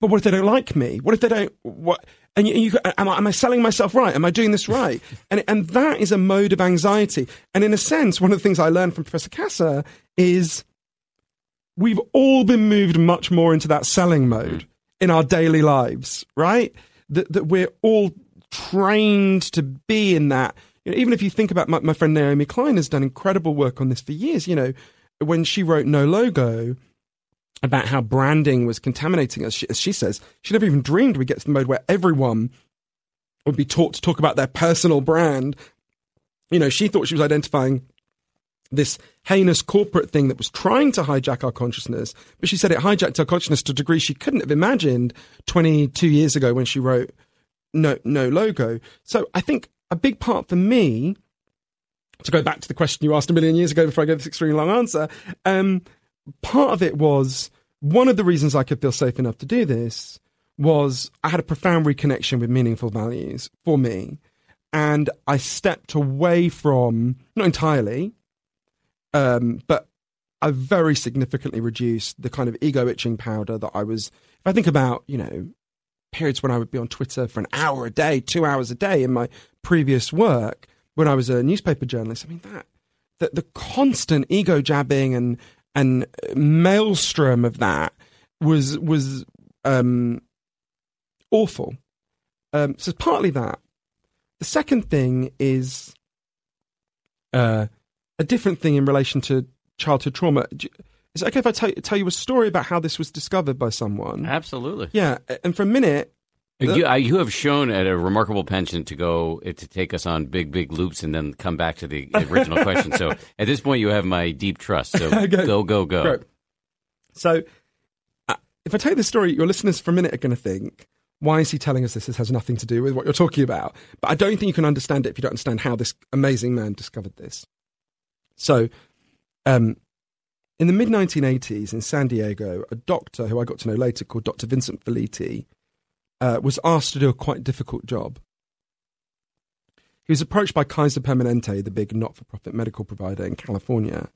but what if they don't like me? What if they don't? What? And you, you am, I, am I selling myself right? Am I doing this right? And and that is a mode of anxiety. And in a sense, one of the things I learned from Professor Kasser is we've all been moved much more into that selling mode in our daily lives, right? That that we're all trained to be in that. You know, even if you think about my, my friend Naomi Klein has done incredible work on this for years. You know, when she wrote No Logo about how branding was contaminating us, as she says, she never even dreamed we'd get to the mode where everyone would be taught to talk about their personal brand. You know, she thought she was identifying this heinous corporate thing that was trying to hijack our consciousness, but she said it hijacked our consciousness to a degree she couldn't have imagined 22 years ago when she wrote No, no Logo. So I think a big part for me, to go back to the question you asked a million years ago before I gave this extremely long answer, um, part of it was one of the reasons I could feel safe enough to do this was I had a profound reconnection with meaningful values for me. And I stepped away from, not entirely, um, but I very significantly reduced the kind of ego itching powder that I was. If I think about, you know, periods when I would be on Twitter for an hour a day, two hours a day in my previous work when I was a newspaper journalist, I mean, that, that the constant ego jabbing and and maelstrom of that was was um, awful. Um, so partly that. The second thing is uh, a different thing in relation to childhood trauma. Is it okay if I tell, tell you a story about how this was discovered by someone?
Absolutely.
Yeah, and for a minute,
you, uh, you have shown at a remarkable penchant to go to take us on big, big loops and then come back to the original question. So at this point, you have my deep trust. So go, go, go. Great.
So uh, if I tell you the story, your listeners for a minute are going to think, why is he telling us this? This has nothing to do with what you're talking about. But I don't think you can understand it if you don't understand how this amazing man discovered this. So, um, in the mid 1980s in San Diego, a doctor who I got to know later called Dr. Vincent Felitti uh, was asked to do a quite difficult job. He was approached by Kaiser Permanente, the big not for profit medical provider in California,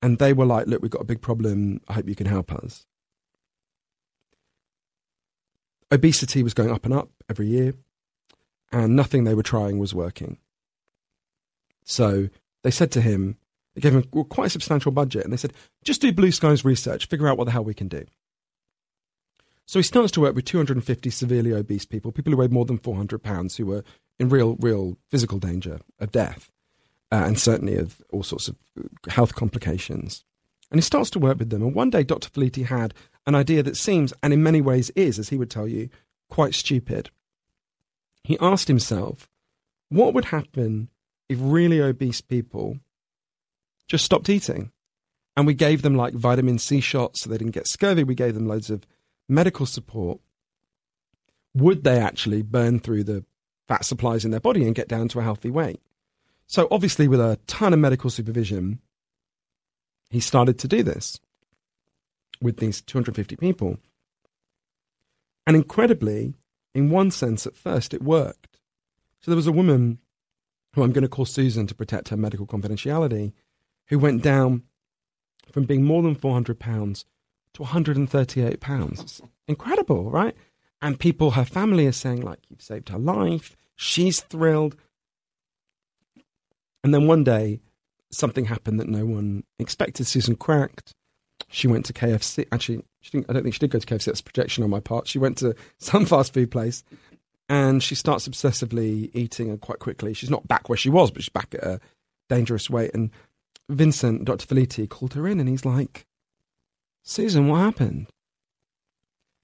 and they were like, Look, we've got a big problem. I hope you can help us. Obesity was going up and up every year, and nothing they were trying was working. So they said to him, they gave him quite a substantial budget, and they said, just do blue skies research, figure out what the hell we can do. So he starts to work with 250 severely obese people, people who weighed more than 400 pounds, who were in real, real physical danger of death, uh, and certainly of all sorts of health complications. And he starts to work with them. And one day, Dr. Felitti had an idea that seems, and in many ways is, as he would tell you, quite stupid. He asked himself, what would happen if really obese people just stopped eating? And we gave them like vitamin C shots so they didn't get scurvy. We gave them loads of medical support. Would they actually burn through the fat supplies in their body and get down to a healthy weight? So, obviously, with a ton of medical supervision, he started to do this with these 250 people. And incredibly, in one sense, at first, it worked. So, there was a woman who I'm going to call Susan to protect her medical confidentiality, who went down from being more than 400 pounds to 138 pounds. Incredible, right? And people, her family are saying, like, you've saved her life. She's thrilled. And then one day, something happened that no one expected. Susan cracked. She went to KFC. Actually, I don't think she did go to KFC. That's a projection on my part. She went to some fast food place and she starts obsessively eating and quite quickly. She's not back where she was, but she's back at a dangerous weight. And Vincent, Dr. Felitti, called her in and he's like, Susan, what happened?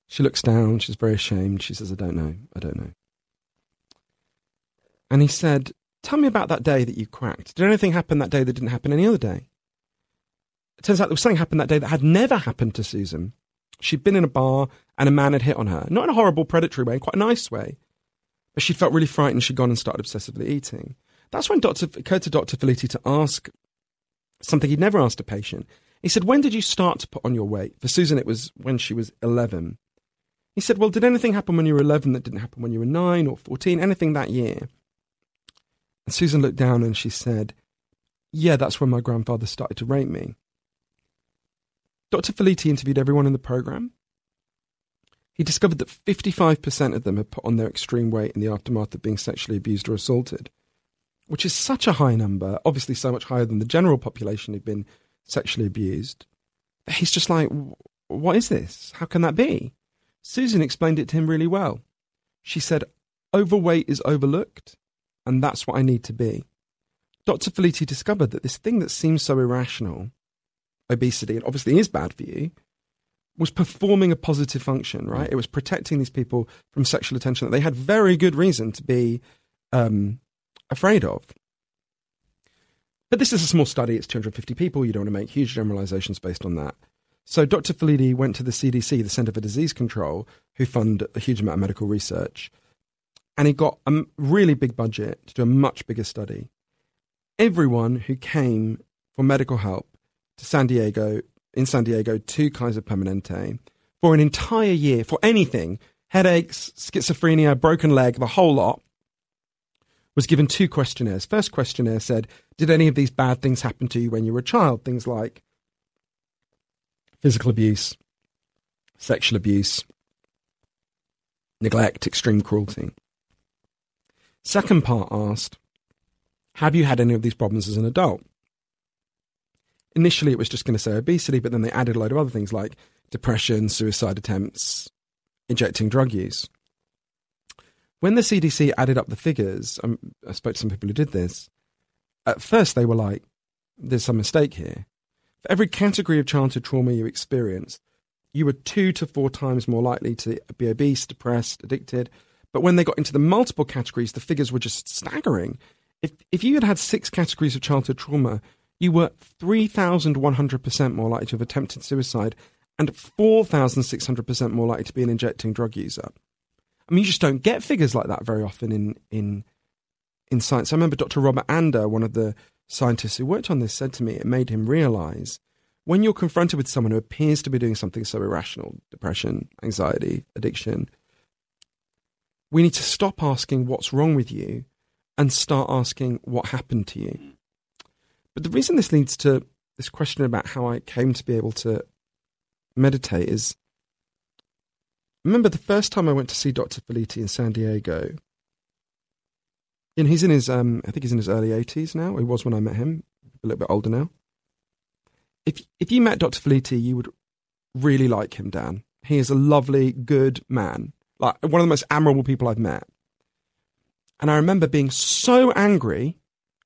She looks down. She's very ashamed. She says, I don't know. I don't know. And he said, Tell me about that day that you cracked. Did anything happen that day that didn't happen any other day? It turns out there was something happened that day that had never happened to Susan. She'd been in a bar and a man had hit on her. Not in a horrible, predatory way, in quite a nice way. But she'd felt really frightened. She'd gone and started obsessively eating. That's when Dr. occurred to Dr. Felitti to ask something he'd never asked a patient. He said, When did you start to put on your weight? For Susan, it was when she was 11. He said, Well, did anything happen when you were 11 that didn't happen when you were 9 or 14? Anything that year? And Susan looked down and she said, Yeah, that's when my grandfather started to rape me. Dr. Felitti interviewed everyone in the program. he discovered that 55% of them had put on their extreme weight in the aftermath of being sexually abused or assaulted, which is such a high number, obviously so much higher than the general population who'd been sexually abused. He's just like, what is this? How can that be? Susan explained it to him really well. She said, overweight is overlooked, and that's what I need to be. Dr. Felitti discovered that this thing that seems so irrational, obesity, and obviously is bad for you, was performing a positive function, right? It was protecting these people from sexual attention that they had very good reason to be um, afraid of. But this is a small study, it's 250 people. You don't want to make huge generalizations based on that. So Dr. Felitti went to the CDC, the Center for Disease Control, who fund a huge amount of medical research, and he got a really big budget to do a much bigger study. Everyone who came for medical help to San Diego, in San Diego, to Kaiser Permanente, for an entire year, for anything, headaches, schizophrenia, broken leg, the whole lot, was given two questionnaires. First questionnaire said, Did any of these bad things happen to you when you were a child? Things like physical abuse, sexual abuse, neglect, extreme cruelty. Second part asked, Have you had any of these problems as an adult? Initially, it was just going to say obesity, but then they added a load of other things like depression, suicide attempts, injecting drug use. When the CDC added up the figures, um, I spoke to some people who did this. At first, they were like, "There's some mistake here." For every category of childhood trauma you experienced, you were two to four times more likely to be obese, depressed, addicted. But when they got into the multiple categories, the figures were just staggering. If if you had had six categories of childhood trauma, you were three thousand one hundred percent more likely to have attempted suicide, and four thousand six hundred percent more likely to be an injecting drug user. I mean, you just don't get figures like that very often in in in science. I remember Dr. Robert Anda, one of the scientists who worked on this, said to me it made him realize when you're confronted with someone who appears to be doing something so irrational, depression, anxiety, addiction, we need to stop asking what's wrong with you and start asking what happened to you. But the reason this leads to this question about how I came to be able to meditate is remember the first time I went to see Dr. Felitti in San Diego. And he's in his, um, I think he's in his early 80s now. He was when I met him, a little bit older now. If, if you met Dr. Felitti, you would really like him, Dan. He is a lovely, good man. Like one of the most admirable people I've met. And I remember being so angry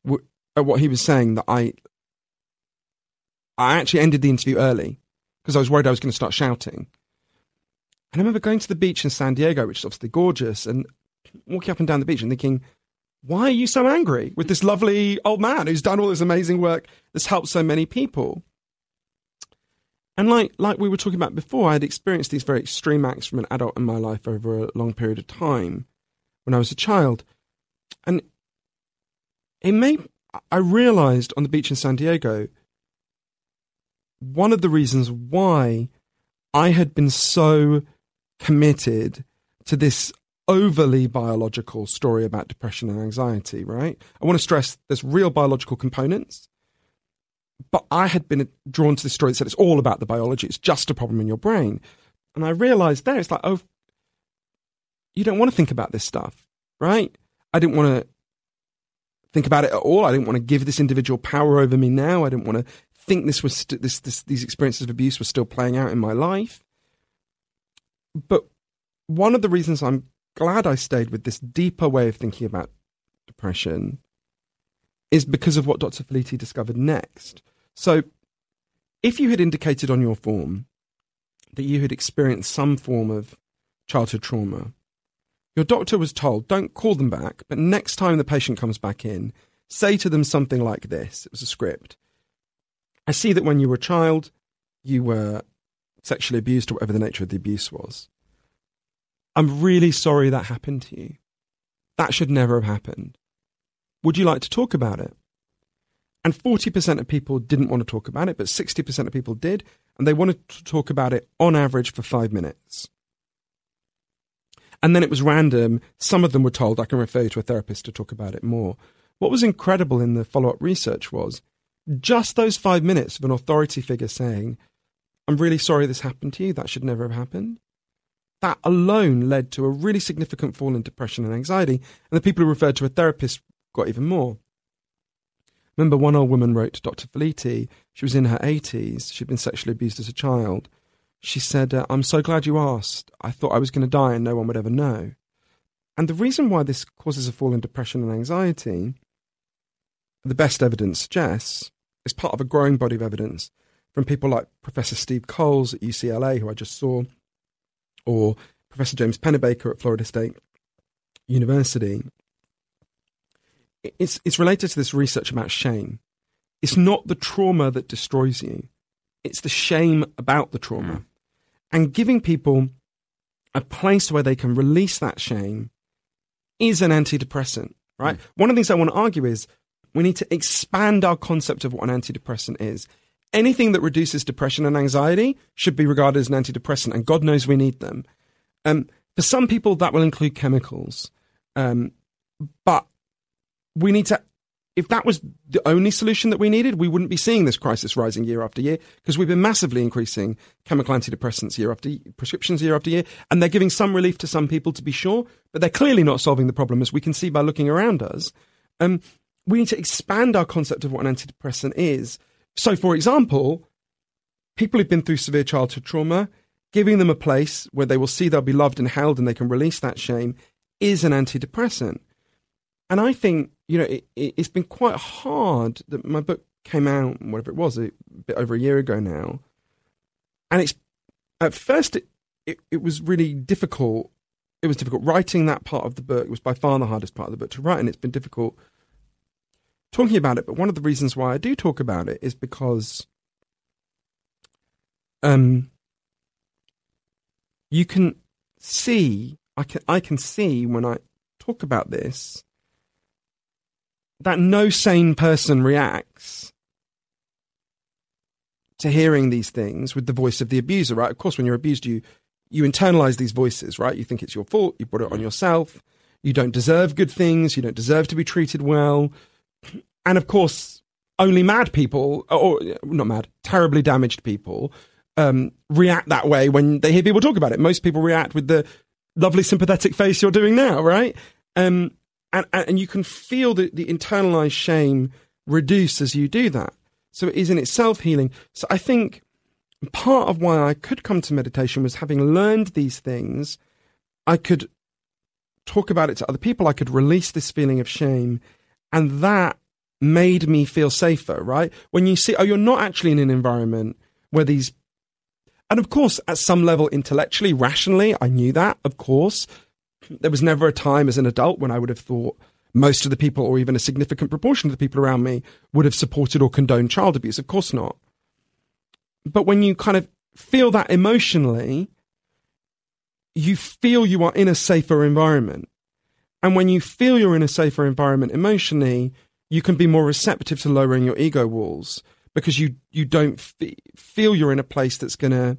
w- at what he was saying that I, I actually ended the interview early because I was worried I was going to start shouting. And I remember going to the beach in San Diego, which is obviously gorgeous, and walking up and down the beach and thinking, why are you so angry with this lovely old man who's done all this amazing work that's helped so many people? And like like we were talking about before, I had experienced these very extreme acts from an adult in my life over a long period of time when I was a child. And it made I realized on the beach in San Diego one of the reasons why I had been so committed to this overly biological story about depression and anxiety, right? I want to stress there's real biological components, but I had been drawn to this story that said it's all about the biology, it's just a problem in your brain. And I realized there, it's like, oh, you don't want to think about this stuff, right? I didn't want to think about it at all. I didn't want to give this individual power over me now. I didn't want to think this was st- this, this these experiences of abuse were still playing out in my life. But one of the reasons I'm glad I stayed with this deeper way of thinking about depression is because of what Dr. Felitti discovered next. So, if you had indicated on your form that you had experienced some form of childhood trauma, your doctor was told, don't call them back, but next time the patient comes back in, say to them something like this. It was a script. I see that when you were a child, you were sexually abused or whatever the nature of the abuse was. I'm really sorry that happened to you. That should never have happened. Would you like to talk about it? And 40% of people didn't want to talk about it, but 60% of people did, and they wanted to talk about it on average for five minutes. And then it was random. Some of them were told, I can refer you to a therapist to talk about it more. What was incredible in the follow up research was just those five minutes of an authority figure saying, I'm really sorry this happened to you. That should never have happened. that alone led to a really significant fall in depression and anxiety. And the people who referred to a therapist got even more. Remember, one old woman wrote to Dr. Felitti, she was in her 80s, she'd been sexually abused as a child. She said, uh, I'm so glad you asked. I thought I was going to die and no one would ever know. And the reason why this causes a fall in depression and anxiety, the best evidence suggests, is part of a growing body of evidence from people like Professor Steve Coles at UCLA, who I just saw, or Professor James Pennebaker at Florida State University. It's, it's related to this research about shame. It's not the trauma that destroys you, it's the shame about the trauma. Mm. And giving people a place where they can release that shame is an antidepressant, right? Mm. One of the things I want to argue is we need to expand our concept of what an antidepressant is. Anything that reduces depression and anxiety should be regarded as an antidepressant, and God knows we need them. Um, for some people, that will include chemicals. Um, but we need to if that was the only solution that we needed, we wouldn't be seeing this crisis rising year after year because we've been massively increasing chemical antidepressants year after year, prescriptions year after year, and they're giving some relief to some people to be sure, but they're clearly not solving the problem as we can see by looking around us. Um, we need to expand our concept of what an antidepressant is. So, for example, people who've been through severe childhood trauma, giving them a place where they will see they'll be loved and held and they can release that shame is an antidepressant. And I think you know, it, has been quite hard that my book came out, whatever it was, a bit over a year ago now. And it's, at first, it, it, it was really difficult. It was difficult writing that part of the book. It was by far the hardest part of the book to write, and it's been difficult talking about it. But one of the reasons why I do talk about it is because um, you can see, I can, I can see when I talk about this that no sane person reacts to hearing these things with the voice of the abuser, right? Of course, when you're abused, you you internalize these voices, right? You think it's your fault, you put it on yourself, you don't deserve good things, you don't deserve to be treated well. And of course, only mad people, or not mad, terribly damaged people, um, react that way when they hear people talk about it. Most people react with the lovely sympathetic face you're doing now, right? Um, and, and you can feel the, the internalized shame reduce as you do that. So it is in itself healing. So I think part of why I could come to meditation was having learned these things, I could talk about it to other people. I could release this feeling of shame. And that made me feel safer, right? When you see, oh, you're not actually in an environment where these, and of course, at some level, intellectually, rationally, I knew that, of course there was never a time as an adult when I would have thought most of the people, or even a significant proportion of the people around me, would have supported or condoned child abuse. Of course not. But when you kind of feel that emotionally, you feel you are in a safer environment. And when you feel you're in a safer environment emotionally, you can be more receptive to lowering your ego walls because you, you don't f- feel you're in a place that's going to,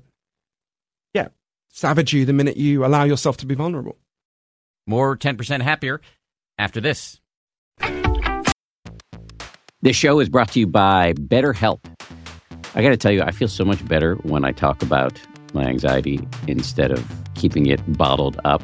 yeah, savage you the minute you allow yourself to be vulnerable.
More 10% happier after this. This show is brought to you by BetterHelp. I got to tell you, I feel so much better when I talk about my anxiety instead of keeping it bottled up.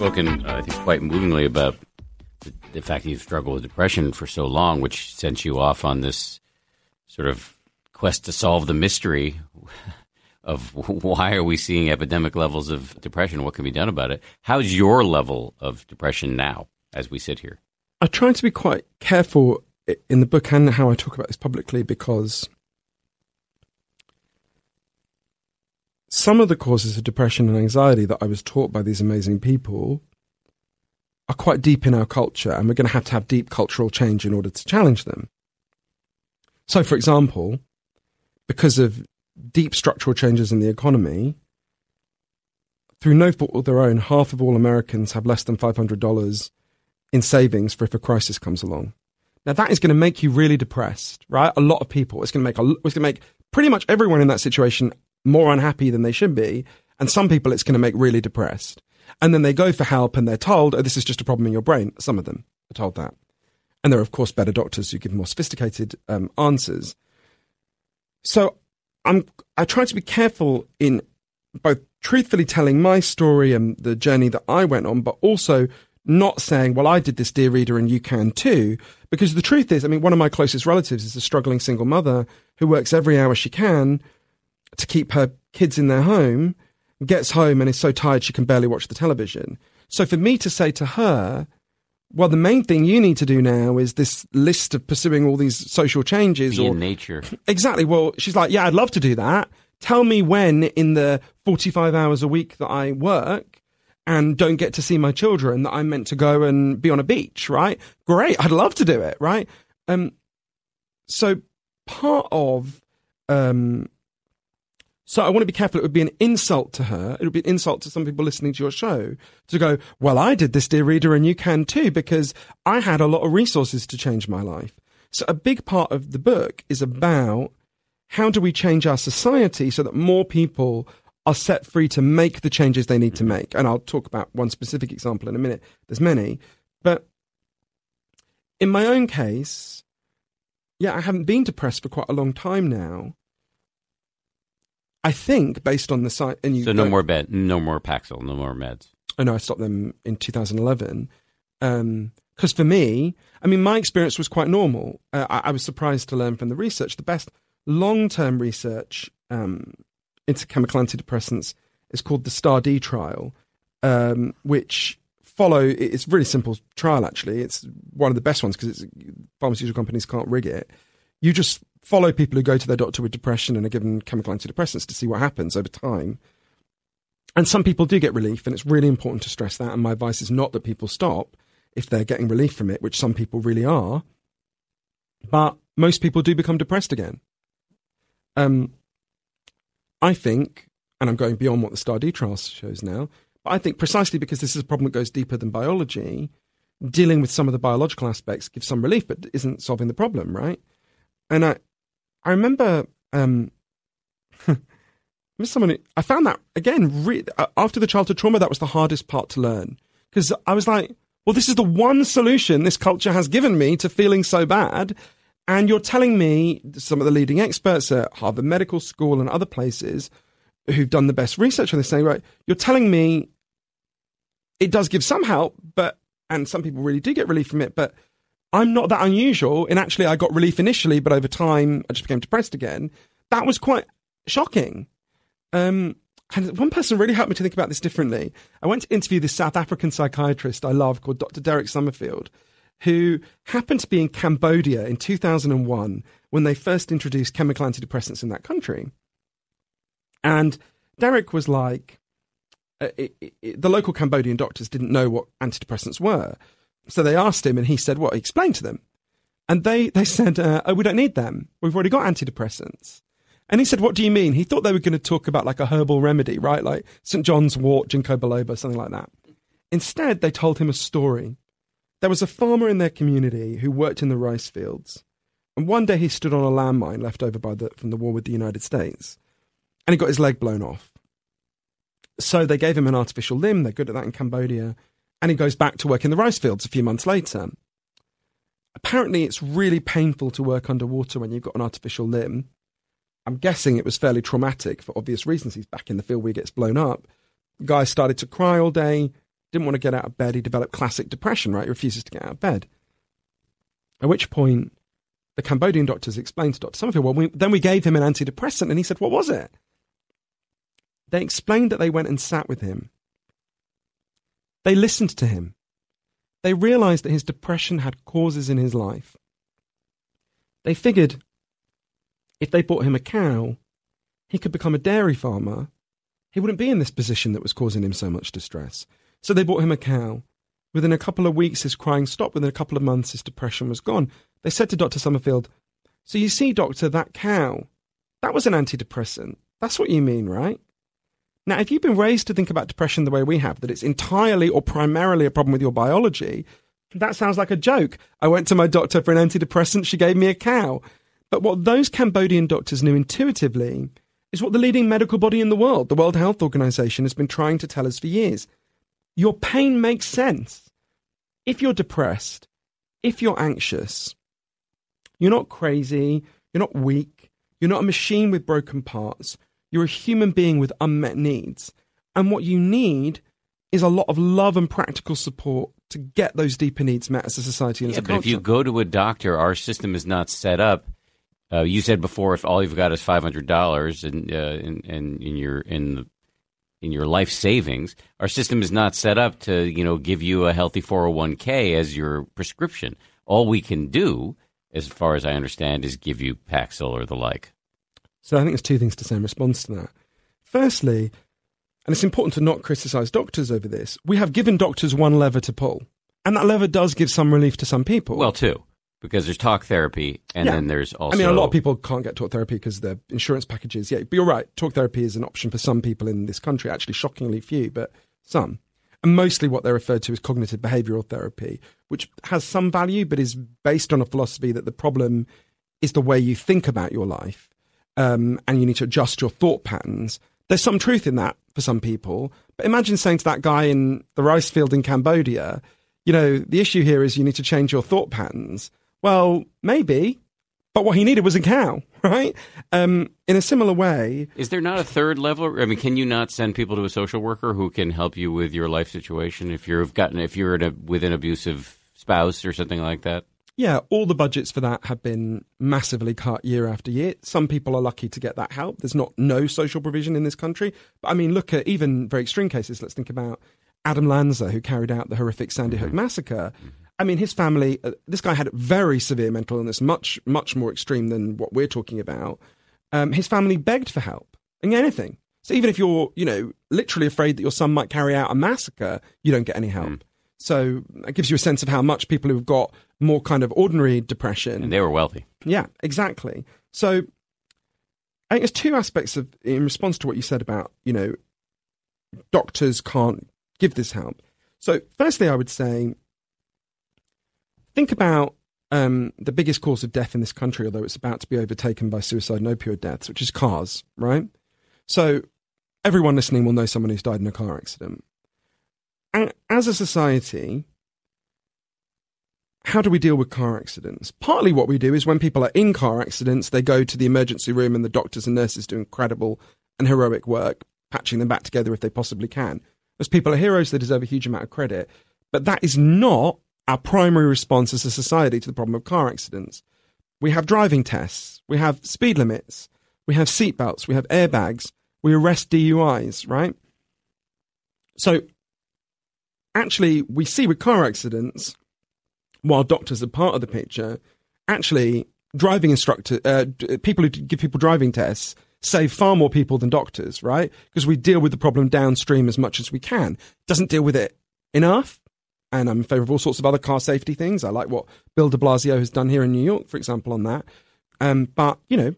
Spoken, uh, I think, quite movingly about the, the fact that you've struggled with depression for so long, which sent you off on this sort of quest to solve the mystery of why are we seeing epidemic levels of depression? What can be done about it? How's your level of depression now as we sit here?
I try to be quite careful in the book and how I talk about this publicly because some of the causes of depression and anxiety that I was taught by these amazing people are quite deep in our culture, and we're going to have to have deep cultural change in order to challenge them. So, for example, because of deep structural changes in the economy, through no fault of their own, half of all Americans have less than $500 in savings for if a crisis comes along. Now, that is going to make you really depressed, right? A lot of people. It's going to make, a, it's going to make pretty much everyone in that situation more unhappy than they should be. And some people it's going to make really depressed. And then they go for help and they're told, oh, this is just a problem in your brain. Some of them are told that. And there are, of course, better doctors who give more sophisticated um, answers. So I'm, I try to be careful in both truthfully telling my story and the journey that I went on, but also not saying, well, I did this, dear reader, and you can too. Because the truth is, I mean, one of my closest relatives is a struggling single mother who works every hour she can to keep her kids in their home, gets home and is so tired she can barely watch the television. So for me to say to her, well, the main thing you need to do now is this list of pursuing all these social changes
Be
or
in nature.
Exactly. Well, she's like, yeah, I'd love to do that. Tell me when in the 45 hours a week that I work and don't get to see my children that I'm meant to go and be on a beach, right? Great. I'd love to do it, right? Um, so part of um, so I want to be careful. It would be an insult to her. It would be an insult to some people listening to your show to go, well, I did this, dear reader, and you can too, because I had a lot of resources to change my life. So a big part of the book is about how do we change our society so that more people are set free to make the changes they need to mm-hmm. make. And I'll talk about one specific example in a minute. There's many. But in my own case, yeah, I haven't been depressed for quite a long time now. I think based on the site, and you
so no more bed, no more Paxil, no more meds.
I know I stopped them in 2011. Because um, for me, I mean, my experience was quite normal. Uh, I, I, was surprised to learn from the research. The best long-term research um, into chemical antidepressants is called the STAR*D trial, um, which follow. It's a really simple trial actually. It's one of the best ones because pharmaceutical companies can't rig it. You just follow people who go to their doctor with depression and are given chemical antidepressants to see what happens over time. And some people do get relief, and it's really important to stress that. And my advice is not that people stop if they're getting relief from it, which some people really are. But most people do become depressed again. Um, I think, and I'm going beyond what the STAR*D trial shows now, but I think precisely because this is a problem that goes deeper than biology, dealing with some of the biological aspects gives some relief, but isn't solving the problem, right? And I, I remember um, someone. I found that again re- uh, after the childhood trauma. That was the hardest part to learn because I was like, "Well, this is the one solution this culture has given me to feeling so bad." And you're telling me some of the leading experts at Harvard Medical School and other places who've done the best research on this thing, right, you're telling me it does give some help, but and some people really do get relief from it, but I'm not that unusual. And actually, I got relief initially, but over time, I just became depressed again. That was quite shocking. Um, and one person really helped me to think about this differently. I went to interview this South African psychiatrist I love called Dr. Derek Summerfield, who happened to be in Cambodia in 2001 when they first introduced chemical antidepressants in that country. And Derek was like, uh, it, it, the local Cambodian doctors didn't know what antidepressants were. So they asked him, and he said, "What?" He explained to them, and they they said, uh, "Oh, we don't need them. We've already got antidepressants." And he said, "What do you mean?" He thought they were going to talk about like a herbal remedy, right? Like St. John's wort, ginkgo biloba, something like that. Instead, they told him a story. There was a farmer in their community who worked in the rice fields, and one day he stood on a landmine left over by the from the war with the United States, and he got his leg blown off. So they gave him an artificial limb. They're good at that in Cambodia And he goes back to work in the rice fields a few months later. Apparently, it's really painful to work underwater when you've got an artificial limb. I'm guessing it was fairly traumatic for obvious reasons. He's back in the field where he gets blown up. The guy started to cry all day, didn't want to get out of bed. He developed classic depression, right? He refuses to get out of bed. At which point, the Cambodian doctors explained to Dr. Summerfield, well, we, then we gave him an antidepressant. And he said, what was it? They explained that they went and sat with him. They listened to him. They realized that his depression had causes in his life. They figured if they bought him a cow, he could become a dairy farmer. He wouldn't be in this position that was causing him so much distress. So they bought him a cow. Within a couple of weeks, his crying stopped. Within a couple of months, his depression was gone. They said to Dr. Summerfield, So you see, doctor, that cow, that was an antidepressant. That's what you mean, right? Now, if you've been raised to think about depression the way we have, that it's entirely or primarily a problem with your biology, that sounds like a joke. I went to my doctor for an antidepressant, she gave me a cow. But what those Cambodian doctors knew intuitively is what the leading medical body in the world, the World Health Organization, has been trying to tell us for years. Your pain makes sense. If you're depressed, if you're anxious, you're not crazy, you're not weak, you're not a machine with broken parts, you're a human being with unmet needs. And what you need is a lot of love and practical support to get those deeper needs met as a society and
yeah,
as a
but
culture.
if you go to a doctor, our system is not set up. Uh, you said before, if all you've got is five hundred dollars in, uh, in, your in the in your life savings, our system is not set up to you know give you a healthy four hundred one k as your prescription. All we can do, as far as I understand, is give you Paxil or the like.
So I think there's two things to say in response to that. Firstly, and it's important to not criticize doctors over this, we have given doctors one lever to pull. And that lever does give some relief to some people.
Well, too, because there's talk therapy, and
Yeah.
then there's also.
I mean, a lot of people can't get talk therapy because their insurance packages. Yeah, but you're right. Talk therapy is an option for some people in this country. Actually, shockingly few, but some. And mostly what they're referred to as cognitive behavioral therapy, which has some value, but is based on a philosophy that the problem is the way you think about your life, um, and you need to adjust your thought patterns. There's some truth in that for some people, but imagine saying to that guy in the rice field in Cambodia, you know, the issue here is you need to change your thought patterns. Well, maybe, but what he needed was a cow, right? Um, in a similar way,
Is there not a third level? I mean, can you not send people to a social worker who can help you with your life situation if you've gotten if you're a, with an abusive spouse or something like that?
Yeah, all the budgets for that have been massively cut year after year. Some people are lucky to get that help. There's not no social provision in this country. But I mean, look at even very extreme cases. Let's think about Adam Lanza, who carried out the horrific Sandy Hook massacre. I mean, his family, uh, this guy had very severe mental illness, much, much more extreme than what we're talking about. Um, his family begged for help and anything. So even if you're, you know, literally afraid that your son might carry out a massacre, you don't get any help. So that gives you a sense of how much people who've got more kind of ordinary depression.
And they were wealthy.
Yeah, exactly. So I think there's two aspects of in response to what you said about, you know, doctors can't give this help. So firstly I would say think about um, the biggest cause of death in this country, although it's about to be overtaken by suicide and opioid deaths, which is cars, right? So everyone listening will know someone who's died in a car accident. As a society, how do we deal with car accidents? Partly what we do is when people are in car accidents, they go to the emergency room and the doctors and nurses do incredible and heroic work, patching them back together if they possibly can. Those people are heroes, they deserve a huge amount of credit. But that is not our primary response as a society to the problem of car accidents. We have driving tests, we have speed limits, we have seatbelts, we have airbags, we arrest DUIs, right? So actually, we see with car accidents, while doctors are part of the picture, actually, driving instructor, uh, people who give people driving tests save far more people than doctors, right? Because we deal with the problem downstream as much as we can. Doesn't deal with it enough. And I'm in favour of all sorts of other car safety things. I like what Bill de Blasio has done here in New York, for example, on that. Um, but, you know,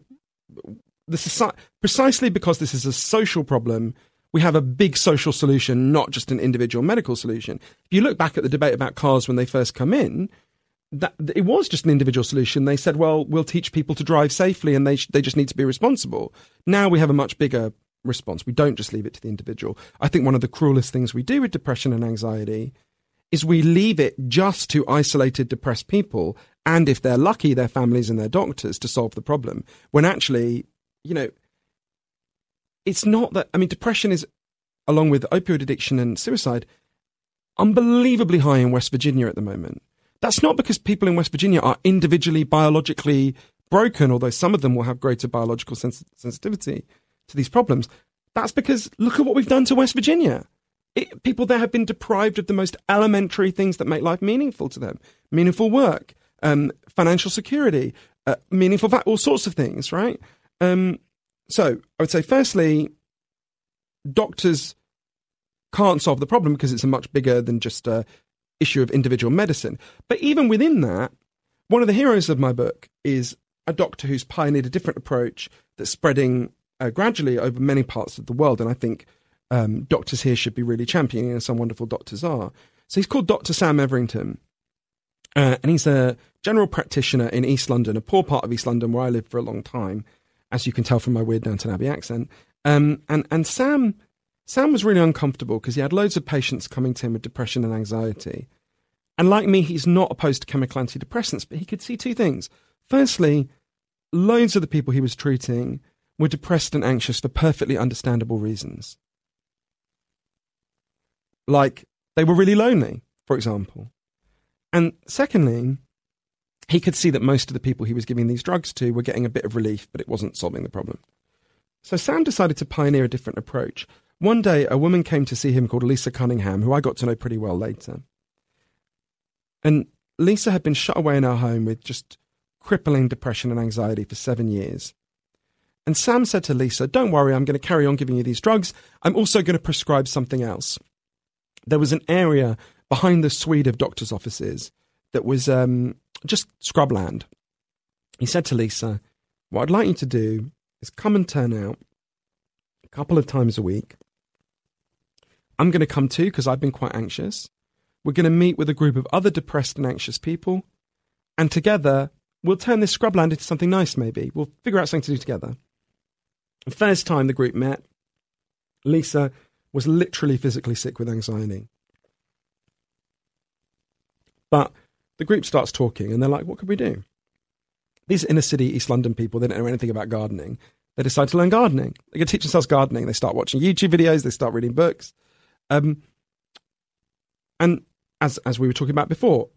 the society, precisely because this is a social problem, we have a big social solution, not just an individual medical solution. If you look back at the debate about cars when they first come in, that it was just an individual solution. They said, "Well, we'll teach people to drive safely, and they sh- they just need to be responsible." Now we have a much bigger response. We don't just leave it to the individual. I think one of the cruelest things we do with depression and anxiety is we leave it just to isolated, depressed people, and if they're lucky, their families and their doctors to solve the problem. When actually, you know, it's not that. I mean, depression is, along with opioid addiction and suicide, unbelievably high in West Virginia at the moment. That's not because people in West Virginia are individually biologically broken, although some of them will have greater biological sens- sensitivity to these problems. That's because look at what we've done to West Virginia. It, people there have been deprived of the most elementary things that make life meaningful to them meaningful work, um, financial security, uh, meaningful, va- all sorts of things, right? Um, so I would say, firstly, doctors can't solve the problem because it's a much bigger than just a issue of individual medicine. But even within that, one of the heroes of my book is a doctor who's pioneered a different approach that's spreading uh, gradually over many parts of the world. And I think um, doctors here should be really championing, and some wonderful doctors are. So he's called Dr. Sam Everington. Uh, and he's a general practitioner in East London, a poor part of East London where I lived for a long time, as you can tell from my weird Downton Abbey accent. Um, and, and Sam, Sam was really uncomfortable because he had loads of patients coming to him with depression and anxiety. And like me, he's not opposed to chemical antidepressants, but he could see two things. Firstly, loads of the people he was treating were depressed and anxious for perfectly understandable reasons. Like they were really lonely, for example. And secondly, he could see that most of the people he was giving these drugs to were getting a bit of relief, but it wasn't solving the problem. So Sam decided to pioneer a different approach. One day, a woman came to see him called Lisa Cunningham, who I got to know pretty well later. And Lisa had been shut away in her home with just crippling depression and anxiety for seven years. And Sam said to Lisa, Don't worry, I'm going to carry on giving you these drugs. I'm also going to prescribe something else. There was an area behind the suite of doctors' offices that was um, just scrubland. He said to Lisa, What I'd like you to do is come and turn out a couple of times a week. I'm going to come too because I've been quite anxious. We're going to meet with a group of other depressed and anxious people, and together we'll turn this scrubland into something nice, maybe. We'll figure out something to do together. The first time the group met, Lisa was literally physically sick with anxiety. But the group starts talking and they're like, what could we do? These inner city East London people, they don't know anything about gardening. They decide to learn gardening. They can teach themselves gardening. They start watching YouTube videos. They start reading books. Um, and as, as we were talking about before,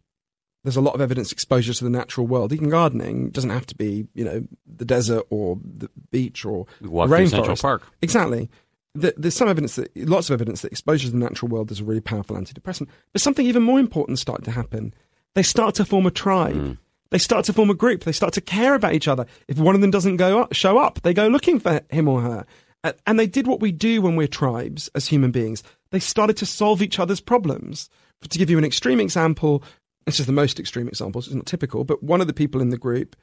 there's a lot of evidence exposure to the natural world. Even gardening doesn't have to be, you know, the desert or the beach or
Walk
the rainforest.
Central Park.
Exactly. There's some evidence that, lots of evidence that exposure to the natural world is a really powerful antidepressant. But something even more important started to happen. They start to form a tribe. Hmm. They start to form a group. They start to care about each other. If one of them doesn't go up, show up, they go looking for him or her. And they did what we do when we're tribes as human beings. They started to solve each other's problems. To give you an extreme example, this is the most extreme example, so it's not typical, but one of the people in the group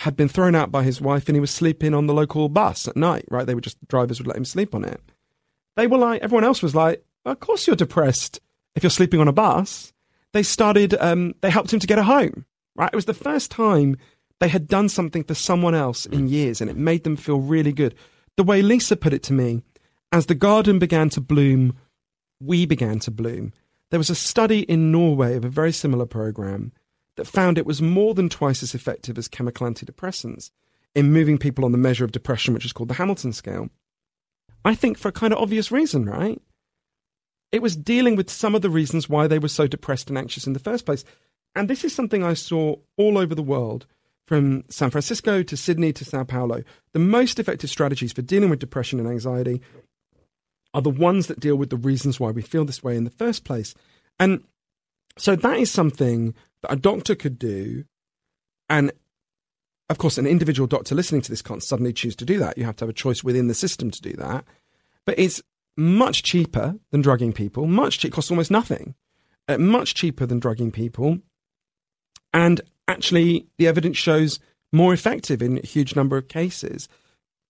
had been thrown out by his wife and he was sleeping on the local bus at night, right? They were just, drivers would let him sleep on it. They were like, everyone else was like, of course you're depressed if you're sleeping on a bus. They started, um, they helped him to get a home, right? It was the first time they had done something for someone else in years and it made them feel really good. The way Lisa put it to me, as the garden began to bloom, we began to bloom. There was a study in Norway of a very similar program that found it was more than twice as effective as chemical antidepressants in moving people on the measure of depression, which is called the Hamilton scale. I think for a kind of obvious reason, right? It was dealing with some of the reasons why they were so depressed and anxious in the first place. And this is something I saw all over the world, from San Francisco to Sydney to Sao Paulo. The most effective strategies for dealing with depression and anxiety are the ones that deal with the reasons why we feel this way in the first place. And so that is something that a doctor could do. And of course, an individual doctor listening to this can't suddenly choose to do that. You have to have a choice within the system to do that. But it's much cheaper than drugging people, much cheap, costs almost nothing, uh, much cheaper than drugging people. And actually, the evidence shows more effective in a huge number of cases.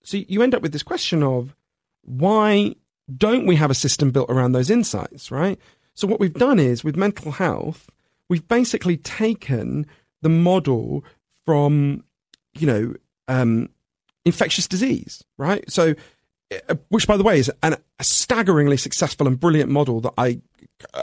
So you end up with this question of why don't we have a system built around those insights, right? So what we've done is with mental health, we've basically taken the model from, you know, um, infectious disease, right? So which, by the way, is an, a staggeringly successful and brilliant model that I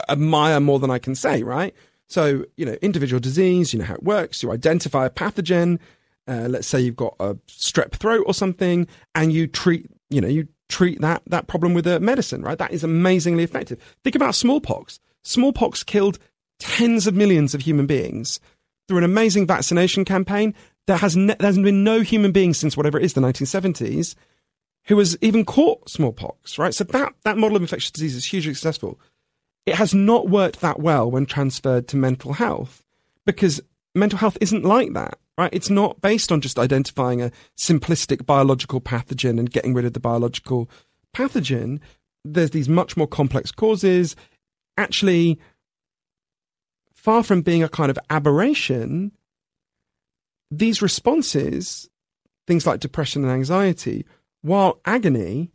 admire more than I can say, right? So, you know, individual disease, you know how it works. You identify a pathogen. Uh, let's say you've got a strep throat or something, and you treat, you know, you treat that that problem with a medicine, right? That is amazingly effective. Think about smallpox. Smallpox killed tens of millions of human beings through an amazing vaccination campaign. There has ne- there's been no human being since whatever it is the 1970s who has even caught smallpox, right? So that that model of infectious disease is hugely successful. It has not worked that well when transferred to mental health because mental health isn't like that, right? It's not based on just identifying a simplistic biological pathogen and getting rid of the biological pathogen. There's these much more complex causes. Actually, far from being a kind of aberration, these responses, things like depression and anxiety, while agony,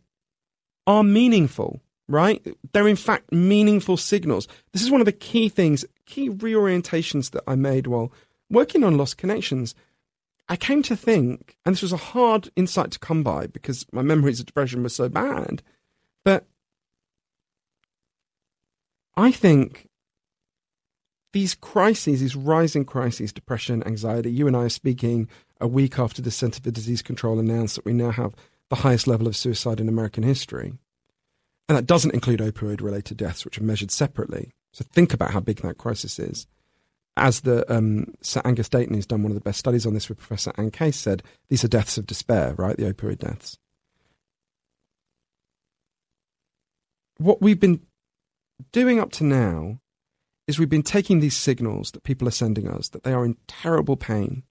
are meaningful right? They're in fact meaningful signals. This is one of the key things, key reorientations that I made while working on Lost Connections. I came to think, and this was a hard insight to come by because my memories of depression were so bad, but I think these crises, these rising crises, depression, anxiety, you and I are speaking a week after the Center for Disease Control announced that we now have the highest level of suicide in American history. And that doesn't include opioid related deaths, which are measured separately. So think about how big that crisis is. As the um, Sir Angus Deaton, who's done one of the best studies on this with Professor Anne Case, said, these are deaths of despair, right? The opioid deaths. What we've been doing up to now is we've been taking these signals that people are sending us that they are in terrible pain.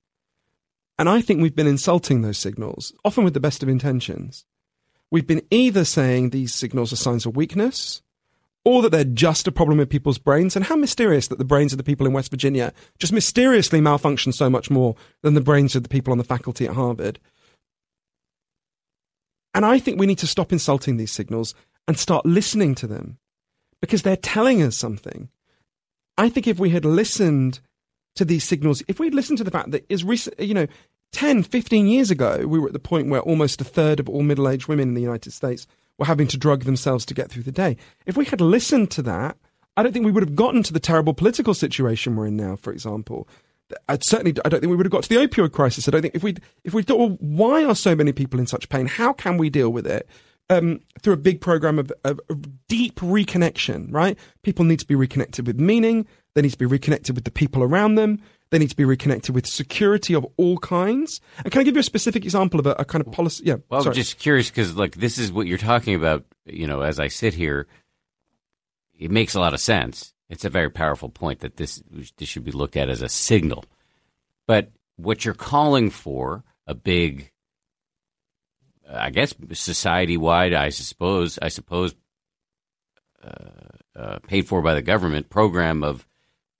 And I think we've been insulting those signals, often with the best of intentions we've been either saying these signals are signs of weakness or that they're just a problem with people's brains. And how mysterious that the brains of the people in West Virginia just mysteriously malfunction so much more than the brains of the people on the faculty at Harvard. And I think we need to stop insulting these signals and start listening to them because they're telling us something. I think if we had listened to these signals, if we'd listened to the fact that is recent, you know, 10, 15 years ago, we were at the point where almost a third of all middle aged women in the United States were having to drug themselves to get through the day. If we had listened to that, I don't think we would have gotten to the terrible political situation we're in now, for example. I certainly, I don't think we would have got to the opioid crisis. I don't think if we if we thought, well, why are so many people in such pain? How can we deal with it? Um, through a big program of, of, of, deep reconnection, right? People need to be reconnected with meaning. They need to be reconnected with the people around them. They need to be reconnected with security of all kinds. And can I give you a specific example of a, a kind of policy? Yeah.
Well,
sorry.
I'm just curious because, like, this is what you're talking about. You know, as I sit here, it makes a lot of sense. It's a very powerful point that this this should be looked at as a signal. But what you're calling for a big, I guess, society wide, I suppose, I suppose, uh, uh, paid for by the government program of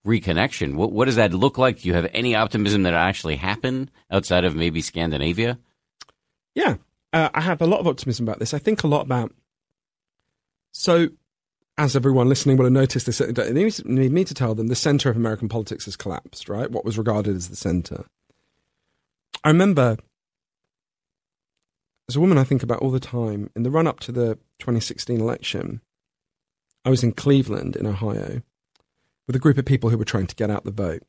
reconnection. What, what does that look like? Do you have any optimism that it actually happen outside of maybe Scandinavia?
Yeah, uh, I have a lot of optimism about this. I think a lot about. So, as everyone listening will have noticed, this they need me to tell them the center of American politics has collapsed. Right, what was regarded as the center. I remember, as a woman, I think about all the time in the run up to the 2016 election. I was in Cleveland, in Ohio, with a group of people who were trying to get out the vote.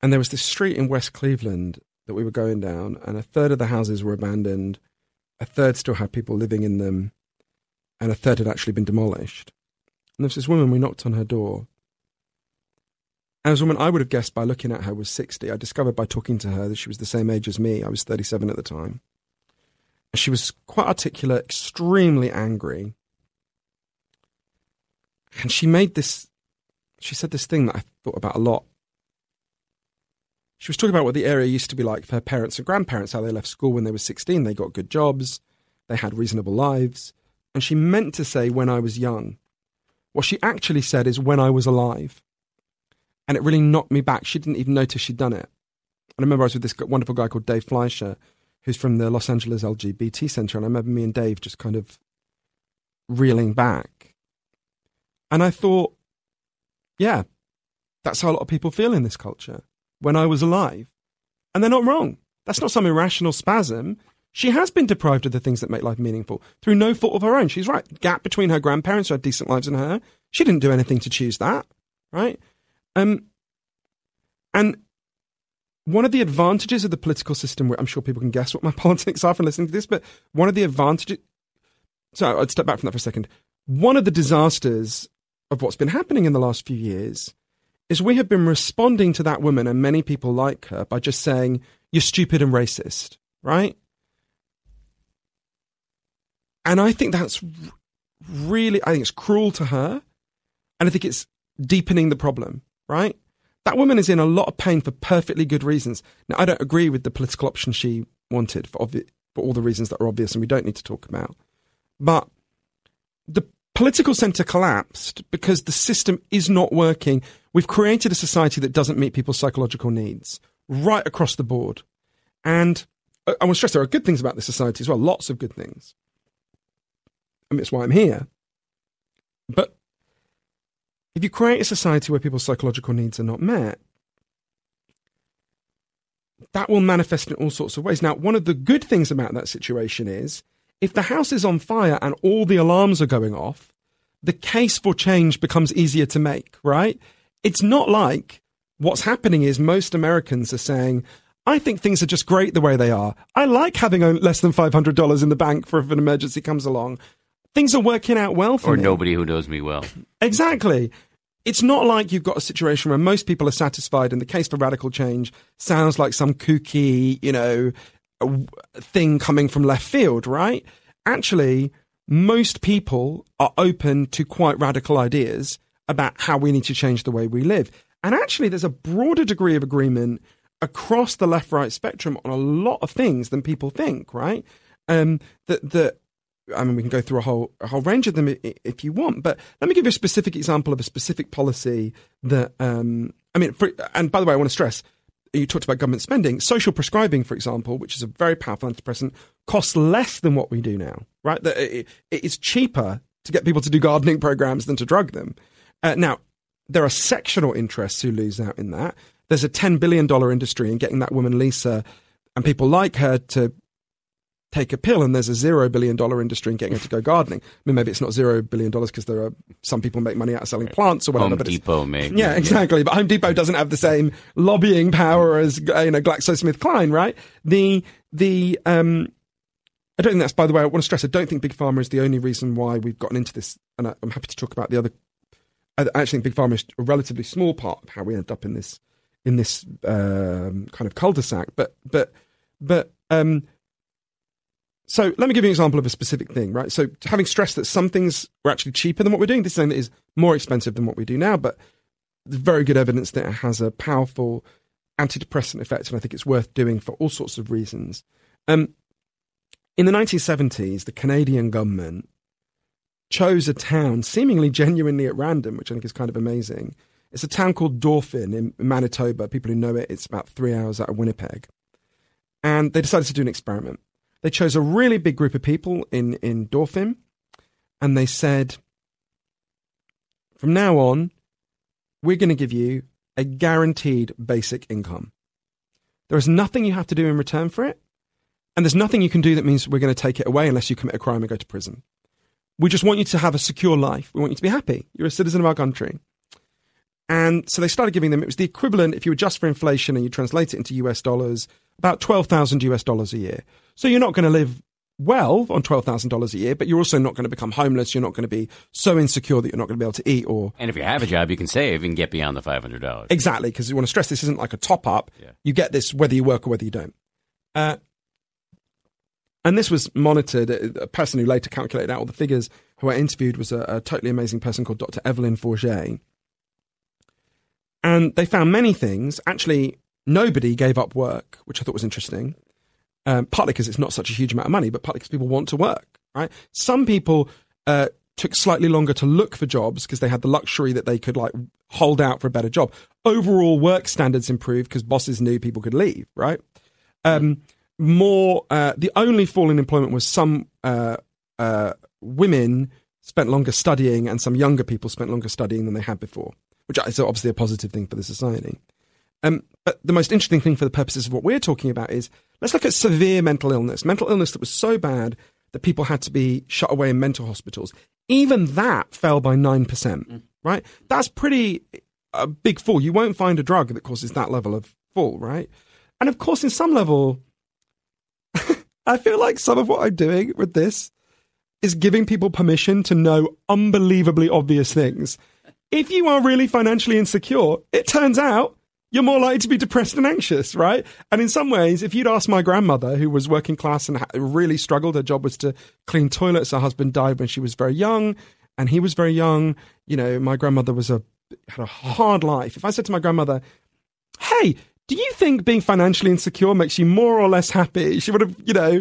And there was this street in West Cleveland that we were going down, and a third of the houses were abandoned, a third still had people living in them, and a third had actually been demolished. And there was this woman, we knocked on her door. And a woman I would have guessed by looking at her was 60. I discovered by talking to her that she was the same age as me. I was 37 at the time. And she was quite articulate, extremely angry. And she made this she said this thing that I thought about a lot. She was talking about what the area used to be like for her parents and grandparents, how they left school when they were 16, they got good jobs, they had reasonable lives. And she meant to say, when I was young. What she actually said is, when I was alive. And it really knocked me back. She didn't even notice she'd done it. And I remember I was with this wonderful guy called Dave Fleischer, who's from the Los Angeles LGBT Center. And I remember me and Dave just kind of reeling back. And I thought, yeah, that's how a lot of people feel in this culture when I was alive. And they're not wrong. That's not some irrational spasm. She has been deprived of the things that make life meaningful through no fault of her own. She's right. Gap between her grandparents who had decent lives and her. She didn't do anything to choose that, right? Um, and one of the advantages of the political system, I'm sure people can guess what my politics are from listening to this, but one of the advantages. So I'd step back from that for a second. One of the disasters of what's been happening in the last few years is we have been responding to that woman and many people like her by just saying, you're stupid and racist, right? And I think that's really, I think it's cruel to her. And I think it's deepening the problem, right? That woman is in a lot of pain for perfectly good reasons. Now, I don't agree with the political option she wanted for, obvi- for all the reasons that are obvious and we don't need to talk about. But the political centre collapsed because the system is not working. We've created a society that doesn't meet people's psychological needs right across the board. And I want to stress there are good things about this society as well, lots of good things. I mean, it's why I'm here. But if you create a society where people's psychological needs are not met, that will manifest in all sorts of ways. Now, one of the good things about that situation is if the house is on fire and all the alarms are going off, the case for change becomes easier to make, right? It's not like what's happening is most Americans are saying, I think things are just great the way they are. I like having less than $500 in the bank for if an emergency comes along. Things are working out well for
or
me.
Or nobody who knows me well.
Exactly. It's not like you've got a situation where most people are satisfied and the case for radical change sounds like some kooky, you know, thing coming from left field, right? Actually, most people are open to quite radical ideas about how we need to change the way we live. And actually, there's a broader degree of agreement across the left right spectrum on a lot of things than people think, right? Um, that, that, I mean, we can go through a whole, a whole range of them if you want, but let me give you a specific example of a specific policy that, um, I mean, for, and by the way, I want to stress, you talked about government spending. Social prescribing, for example, which is a very powerful antidepressant, costs less than what we do now, right? It is cheaper to get people to do gardening programs than to drug them. Uh, now, there are sectional interests who lose out in that. There's a $10 billion industry in getting that woman, Lisa, and people like her to take a pill and there's a zero billion dollar industry in getting her to go gardening. I mean, maybe it's not zero billion dollars because there are some people make money out of selling plants or whatever.
Home
but
Depot, maybe.
Yeah, exactly. But Home Depot doesn't have the same lobbying power as you know GlaxoSmithKline, right? The the um. I don't think that's, by the way, I want to stress, I don't think Big Pharma is the only reason why we've gotten into this. And I, I'm happy to talk about the other. I actually think Big Pharma is a relatively small part of how we end up in this, in this um, kind of cul-de-sac. But, but, but, um, so let me give you an example of a specific thing, right? So having stressed that some things were actually cheaper than what we're doing, this is something that is more expensive than what we do now, but there's very good evidence that it has a powerful antidepressant effect, and I think it's worth doing for all sorts of reasons. Um, in the 1970s, the Canadian government chose a town seemingly genuinely at random, which I think is kind of amazing. It's a town called Dauphin in Manitoba. People who know it, it's about three hours out of Winnipeg. And they decided to do an experiment. They chose a really big group of people in, in Dauphin, and they said, from now on, we're going to give you a guaranteed basic income. There is nothing you have to do in return for it. And there's nothing you can do that means we're going to take it away unless you commit a crime and go to prison. We just want you to have a secure life. We want you to be happy. You're a citizen of our country. And so they started giving them, it was the equivalent, if you adjust for inflation and you translate it into US dollars, about 12,000 US dollars a year. So you're not going to live well on $12,000 a year, but you're also not going to become homeless. You're not going to be so insecure that you're not going to be able to eat or.
And if you have a job, you can save and get beyond the $500.
Exactly, because you want to stress this isn't like a top up.
Yeah.
You get this whether you work or whether you don't. Uh, and this was monitored. A person who later calculated out all the figures, who I interviewed, was a, a totally amazing person called Dr. Evelyn Forget. And they found many things. Actually, nobody gave up work, which I thought was interesting. Um, partly because it's not such a huge amount of money, but partly because people want to work. Right? Some people uh, took slightly longer to look for jobs because they had the luxury that they could like hold out for a better job. Overall, work standards improved because bosses knew people could leave. Right? Um, more. Uh, the only fall in employment was some uh, uh, women spent longer studying, and some younger people spent longer studying than they had before, which is obviously a positive thing for the society. Um, But the most interesting thing for the purposes of what we're talking about is let's look at severe mental illness, mental illness that was so bad that people had to be shut away in mental hospitals. Even that fell by 9%, mm. right? That's pretty a big fall. You won't find a drug that causes that level of fall, right? And of course, in some level, I feel like some of what I'm doing with this is giving people permission to know unbelievably obvious things. If you are really financially insecure, it turns out you're more likely to be depressed and anxious, right? And in some ways, if you'd asked my grandmother, who was working class and really struggled, her job was to clean toilets. Her husband died when she was very young, and he was very young. You know, my grandmother was a had a hard life. If I said to my grandmother, "Hey, do you think being financially insecure makes you more or less happy?" She would have, you know,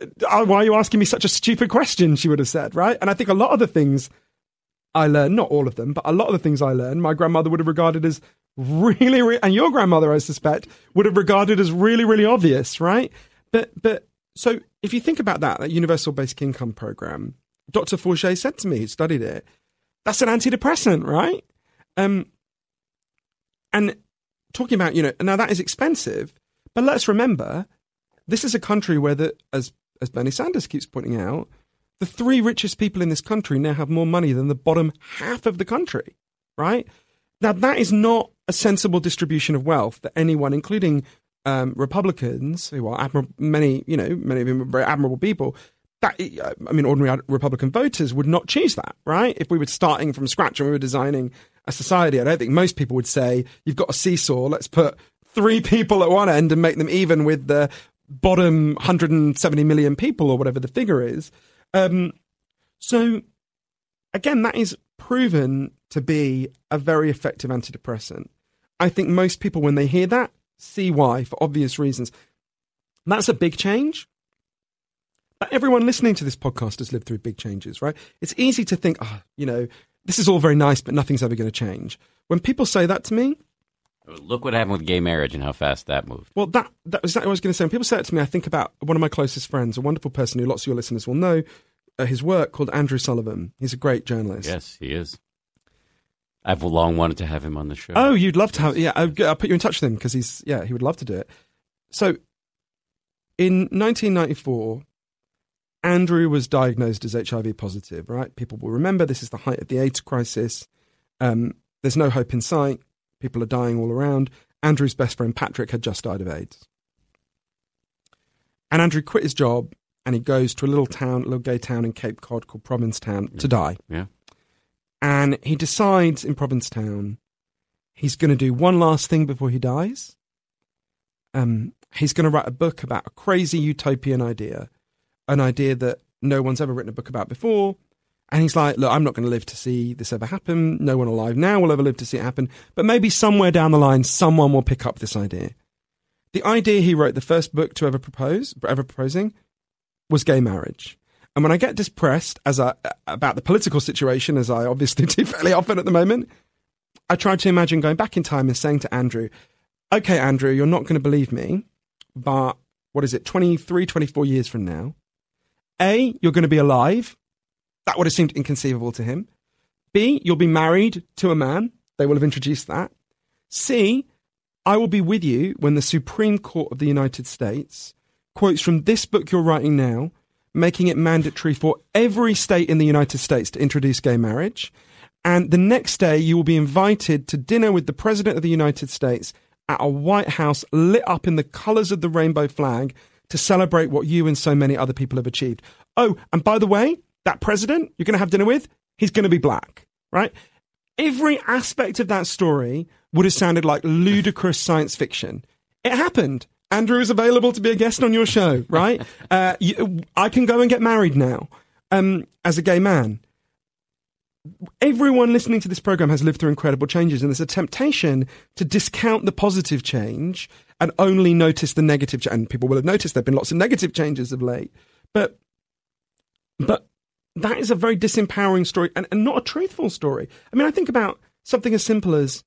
uh, why are you asking me such a stupid question? She would have said, right? And I think a lot of the things I learned, not all of them, but a lot of the things I learned, my grandmother would have regarded as really, really, and your grandmother, I suspect, would have regarded as really, really obvious, right? But, but, so if you think about that, that universal basic income program, Dr. Forget said to me, he studied it, that's an antidepressant, right? Um, and talking about, you know, now that is expensive, but let's remember, this is a country where the, as, as Bernie Sanders keeps pointing out, the three richest people in this country now have more money than the bottom half of the country, right? Now, that is not a sensible distribution of wealth that anyone, including um, Republicans, who are admirable, many, you know, many of them are very admirable people, that I mean, ordinary Republican voters would not choose that, right? If we were starting from scratch and we were designing a society, I don't think most people would say, "You've got a seesaw. Let's put three people at one end and make them even with the bottom 170 million people or whatever the figure is." Um, so, again, that is proven to be a very effective antidepressant. I think most people, when they hear that, see why for obvious reasons. That's a big change. But everyone listening to this podcast has lived through big changes, right? It's easy to think, oh, you know, this is all very nice, but nothing's ever going to change. When people say that to me,
Look what happened with gay marriage and how fast that moved.
Well, that that was exactly what I was going to say. When people say that to me, I think about one of my closest friends, a wonderful person who lots of your listeners will know, uh, his work called Andrew Sullivan. He's a great journalist.
Yes, he is. I've long wanted to have him on the show.
Oh, you'd love to have? Yeah, I'll, I'll put you in touch with him because he's yeah, he would love to do it. So, in 1994, Andrew was diagnosed as HIV positive. Right, people will remember this is the height of the AIDS crisis. Um, there's no hope in sight. People are dying all around. Andrew's best friend Patrick had just died of AIDS. And Andrew quit his job and he goes to a little town, a little gay town in Cape Cod called Provincetown to die.
Yeah.
And he decides in Provincetown he's going to do one last thing before he dies. Um, he's going to write a book about a crazy utopian idea, an idea that no one's ever written a book about before. And he's like, look, I'm not going to live to see this ever happen. No one alive now will ever live to see it happen. But maybe somewhere down the line, someone will pick up this idea. The idea he wrote the first book to ever propose, ever proposing, was gay marriage. And when I get depressed as about the political situation, as I obviously do fairly often at the moment, I try to imagine going back in time and saying to Andrew, okay, Andrew, you're not going to believe me, but what is it, 23, 24 years from now? A, you're going to be alive. That would have seemed inconceivable to him. B, you'll be married to a man. They will have introduced that. C, I will be with you when the Supreme Court of the United States quotes from this book you're writing now making it mandatory for every state in the United States to introduce gay marriage. And the next day, you will be invited to dinner with the President of the United States at a White House lit up in the colors of the rainbow flag to celebrate what you and so many other people have achieved. Oh, and by the way, that president you're going to have dinner with, he's going to be black, right? Every aspect of that story would have sounded like ludicrous science fiction. It happened. Andrew is available to be a guest on your show, right? uh, you, I can go and get married now um, as a gay man. Everyone listening to this program has lived through incredible changes, and there's a temptation to discount the positive change and only notice the negative. and people will have noticed there have been lots of negative changes of late, but but that is a very disempowering story and, and not a truthful story. I mean, I think about something as simple as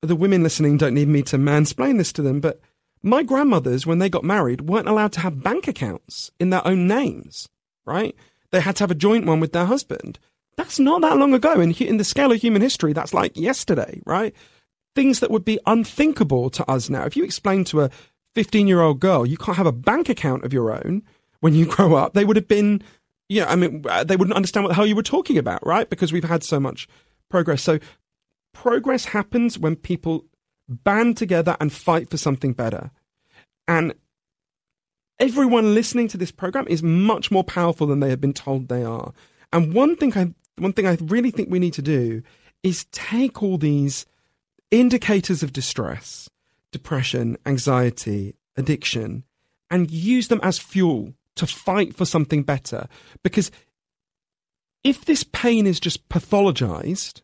the women listening don't need me to mansplain this to them, but my grandmothers, when they got married, weren't allowed to have bank accounts in their own names, right? They had to have a joint one with their husband. That's not that long ago. In, in the scale of human history, that's like yesterday, right? things that would be unthinkable to us now. If you explain to a 15 year old girl you can't have a bank account of your own when you grow up, they would have been, yeah, I mean, uh, they wouldn't understand what the hell you were talking about, right? Because we've had so much progress. So progress happens when people band together and fight for something better. And everyone listening to this program is much more powerful than they have been told they are. And one thing I one thing I really think we need to do is take all these indicators of distress, depression, anxiety, addiction, and use them as fuel to fight for something better. Because if this pain is just pathologized,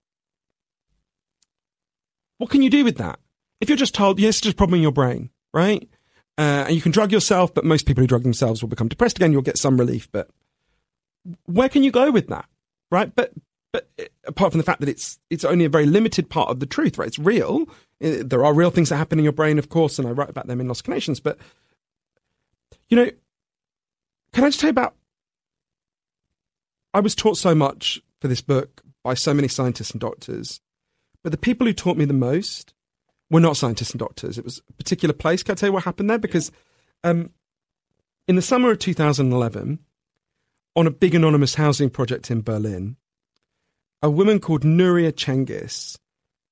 what can you do with that? If you're just told, yes, it's just a problem in your brain, right? Uh, and you can drug yourself, but most people who drug themselves will become depressed again. You'll get some relief, but where can you go with that, right? But but uh, apart from the fact that it's it's only a very limited part of the truth, right? It's real. Uh, there are real things that happen in your brain, of course, and I write about them in Lost Connections. But you know, can I just tell you about? I was taught so much for this book by so many scientists and doctors, but the people who taught me the most were not scientists and doctors. It was a particular place. Can I tell you what happened there? Because um, in the summer of 2011, on a big anonymous housing project in Berlin, a woman called Nuria Cengiz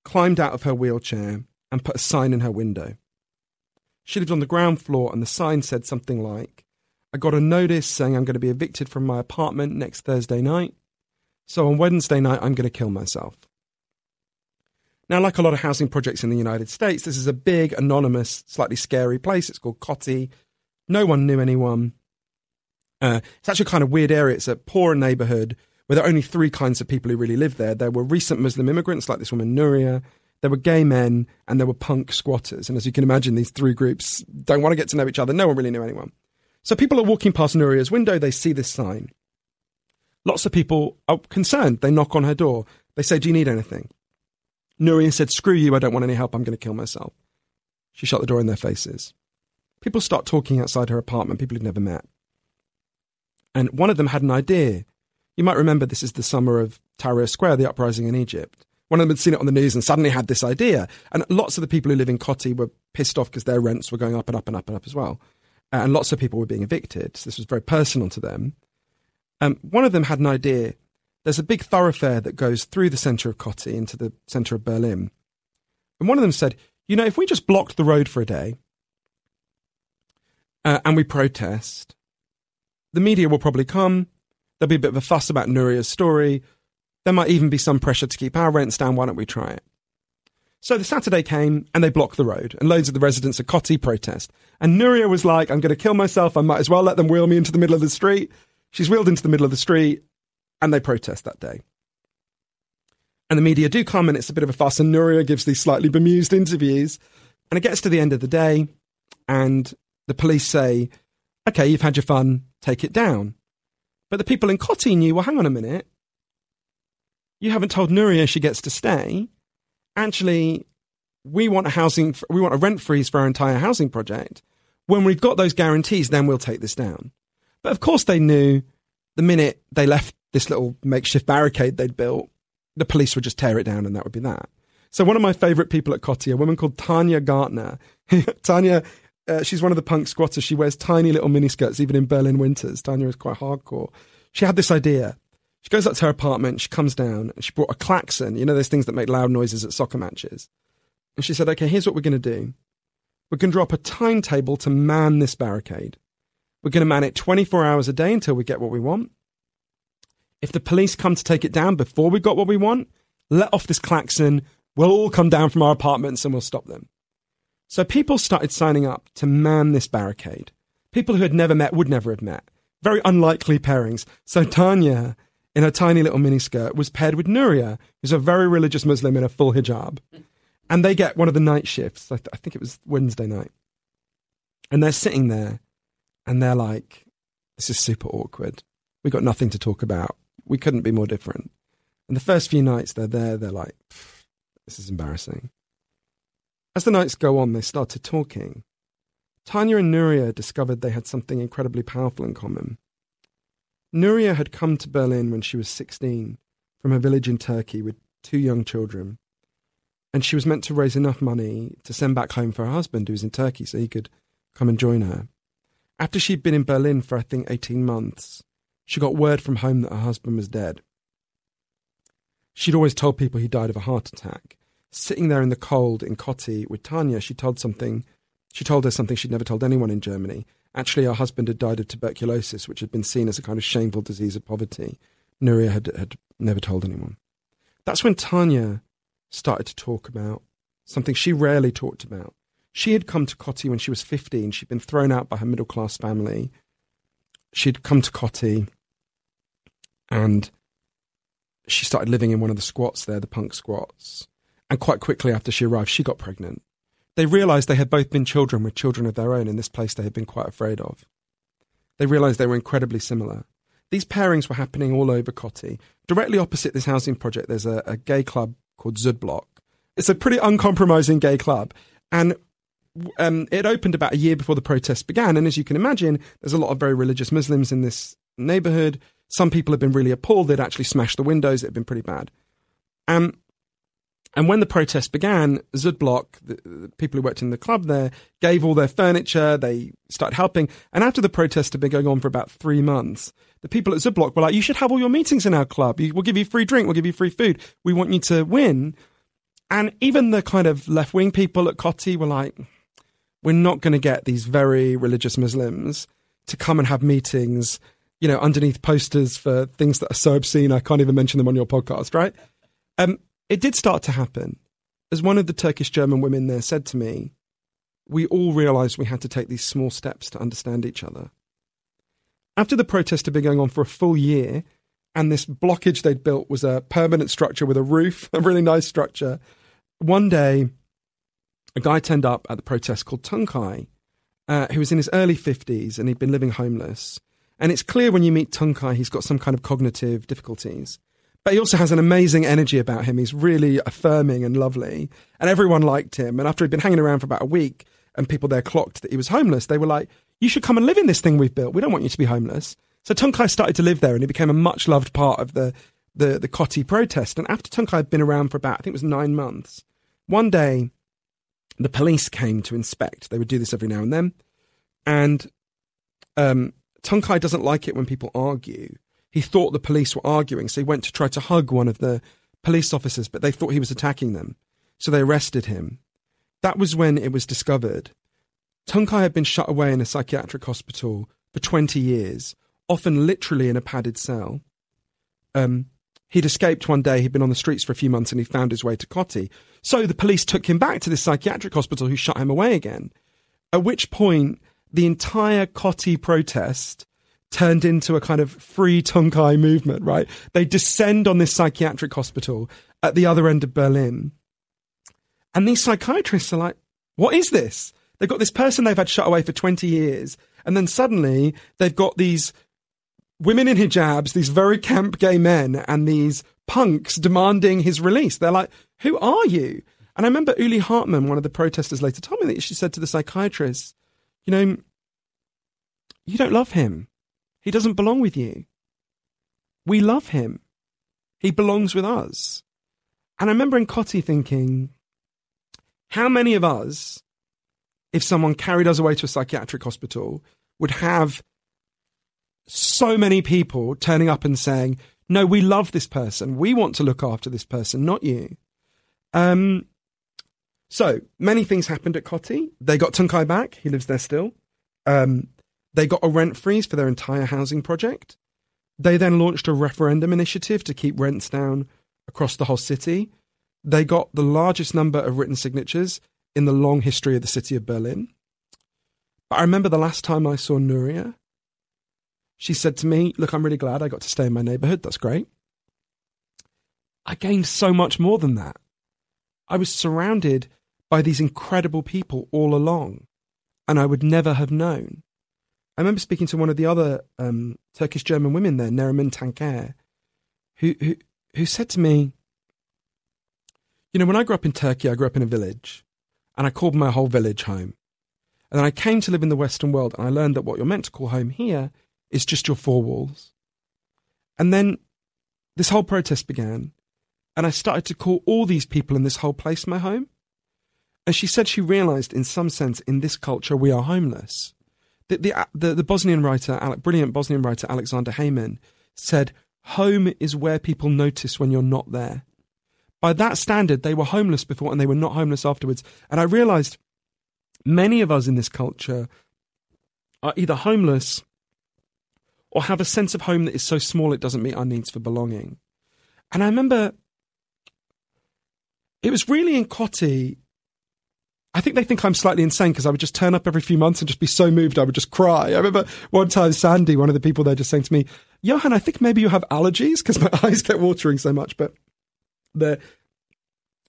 climbed out of her wheelchair and put a sign in her window. She lived on the ground floor, and the sign said something like, I got a notice saying I'm going to be evicted from my apartment next Thursday night. So on Wednesday night, I'm going to kill myself. Now, like a lot of housing projects in the United States, this is a big, anonymous, slightly scary place. It's called Kotti. No one knew anyone. Uh, it's actually a kind of weird area. It's a poor neighborhood where there are only three kinds of people who really live there. There were recent Muslim immigrants like this woman Nuria. There were gay men and there were punk squatters. And as you can imagine, these three groups don't want to get to know each other. No one really knew anyone. So people are walking past Nuria's window. They see this sign. Lots of people are concerned. They knock on her door. They say, Do you need anything? Nuria said, Screw you, I don't want any help, I'm going to kill myself. She shut the door in their faces. People start talking outside her apartment, people who'd never met. And one of them had an idea. You might remember this is the summer of Tahrir Square, the uprising in Egypt. One of them had seen it on the news and suddenly had this idea. And lots of the people who live in Kotti were pissed off because their rents were going up and up and up and up as well. And lots of people were being evicted. So this was very personal to them. Um, one of them had an idea there's a big thoroughfare that goes through the centre of Kotti into the centre of Berlin. And one of them said, you know, if we just blocked the road for a day uh, and we protest, the media will probably come. There'll be a bit of a fuss about Nuria's story. There might even be some pressure to keep our rents down. Why don't we try it? So the Saturday came and they blocked the road, and loads of the residents of Kotti protest. And Nuria was like, I'm going to kill myself. I might as well let them wheel me into the middle of the street. She's wheeled into the middle of the street and they protest that day. And the media do come, and it's a bit of a fuss. And Nuria gives these slightly bemused interviews. And it gets to the end of the day, and the police say, Okay, you've had your fun, take it down. But the people in Kotti knew, well, hang on a minute. You haven't told Nuria she gets to stay. Actually, we want a housing, we want a rent freeze for our entire housing project. When we've got those guarantees, then we'll take this down. But of course, they knew the minute they left this little makeshift barricade they'd built, the police would just tear it down and that would be that. So one of my favourite people at Kotti, a woman called Tanya Gartner. Tanya, uh, she's one of the punk squatters. She wears tiny little miniskirts even in Berlin winters. Tanya is quite hardcore. She had this idea. She goes up to her apartment, she comes down, and she brought a klaxon. You know those things that make loud noises at soccer matches. And she said, okay, here's what we're going to do. We're going to drop a timetable to man this barricade. We're going to man it 24 hours a day until we get what we want. If the police come to take it down before we got what we want, let off this klaxon. We'll all come down from our apartments and we'll stop them. So people started signing up to man this barricade. People who had never met would never have met. Very unlikely pairings. So Tanya, in her tiny little miniskirt, was paired with Nuria, who's a very religious Muslim in a full hijab. And they get one of the night shifts. I, th- I think it was Wednesday night. And they're sitting there and they're like, this is super awkward. We've got nothing to talk about we couldn't be more different. And the first few nights they're there, they're like, this is embarrassing. As the nights go on, they started talking. Tanya and Nuria discovered they had something incredibly powerful in common. Nuria had come to Berlin when she was 16 from a village in Turkey with two young children. and she was meant to raise enough money to send back home for her husband, who was in Turkey, so he could come and join her. After she'd been in Berlin for, I think, 18 months, she got word from home that her husband was dead. She'd always told people he died of a heart attack. Sitting there in the cold in Kotti with Tanya, she told something. She told her something she'd never told anyone in Germany. Actually, her husband had died of tuberculosis, which had been seen as a kind of shameful disease of poverty. Nuria had, had never told anyone. That's when Tanya started to talk about something she rarely talked about. She had come to Kotti when she was 15. She'd been thrown out by her middle class family. She'd come to Kotti and she started living in one of the squats there, the punk squats. And quite quickly after she arrived, she got pregnant. They realized they had both been children with children of their own in this place they had been quite afraid of. They realized they were incredibly similar. These pairings were happening all over Kotti. Directly opposite this housing project, there's a, a gay club called Südblock. It's a pretty uncompromising gay club. And um, it opened about a year before the protests began. And as you can imagine, there's a lot of very religious Muslims in this neighborhood. Some people had been really appalled. They'd actually smashed the windows. It had been pretty bad. Um, and when the protest began, Südblock, the, the, people who worked in the club there, gave all their furniture. They started helping. And after the protest had been going on for about three months, the people at Südblock were like, you should have all your meetings in our club. We'll give you free drink. We'll give you free food. We want you to win. And even the kind of left wing people at Kotti were like, we're not going to get these very religious Muslims to come and have meetings, you know, underneath posters for things that are so obscene. I can't even mention them on your podcast, right? Um, it did start to happen. As one of the Turkish German women there said to me, we all realized we had to take these small steps to understand each other. After the protest had been going on for a full year, and this blockage they'd built was a permanent structure with a roof, a really nice structure, one day a guy turned up at the protest called Tuncay, uh, who was in his early 50s and he'd been living homeless. And it's clear when you meet Tuncay, he's got some kind of cognitive difficulties. But he also has an amazing energy about him. He's really affirming and lovely. And everyone liked him. And after he'd been hanging around for about a week and people there clocked that he was homeless, they were like, You should come and live in this thing we've built. We don't want you to be homeless. So Tuncay started to live there and he became a much loved part of the, the, the Kotti protest. And after Tuncay had been around for about, I think it was nine months, one day the police came to inspect. They would do this every now and then. And um, Tuncay doesn't like it when people argue. He thought the police were arguing, so he went to try to hug one of the police officers, but they thought he was attacking them. So they arrested him. That was when it was discovered. Tuncay had been shut away in a psychiatric hospital for 20 years, often literally in a padded cell. Um, he'd escaped one day, he'd been on the streets for a few months, and he found his way to Kotti. So the police took him back to this psychiatric hospital who shut him away again. At which point, the entire Kotti protest turned into a kind of free Tuncay movement, right? They descend on this psychiatric hospital at the other end of Berlin. And these psychiatrists are like, what is this? They've got this person they've had shut away for 20 years. And then suddenly they've got these women in hijabs, these very camp gay men, and these punks demanding his release. They're like, who are you? And I remember Uli Hartmann, one of the protesters, later told me that she said to the psychiatrist, you know, you don't love him. He doesn't belong with you. We love him. He belongs with us. And I remember in Kotti thinking, how many of us, if someone carried us away to a psychiatric hospital, would have so many people turning up and saying, no, we love this person. We want to look after this person, not you. Um, so many things happened at Kotti. They got Tuncay back. He lives there still. Um, they got a rent freeze for their entire housing project. They then launched a referendum initiative to keep rents down across the whole city. They got the largest number of written signatures in the long history of the city of Berlin. But I remember the last time I saw Nuria, she said to me, Look, I'm really glad I got to stay in my neighborhood. That's great. I gained so much more than that. I was surrounded by these incredible people all along, and I would never have known. I remember speaking to one of the other um, Turkish German women there, Neriman Tanker, who, who, who said to me, You know, when I grew up in Turkey, I grew up in a village, and I called my whole village home. And then I came to live in the Western world, and I learned that what you're meant to call home here is just your four walls. And then this whole protest began, and I started to call all these people in this whole place my home. And she said she realized, in some sense, in this culture, we are homeless. The, the, the, the Bosnian writer, brilliant Bosnian writer Aleksandar Hemon, said, Home is where people notice when you're not there. By that standard, they were homeless before and they were not homeless afterwards. And I realized many of us in this culture are either homeless or have a sense of home that is so small it doesn't meet our needs for belonging. And I remember it was really in Kotti I think they think I'm slightly insane because I would just turn up every few months and just be so moved I would just cry. I remember one time Sandy, one of the people there, just saying to me, Johann, I think maybe you have allergies because my eyes get watering so much. But the,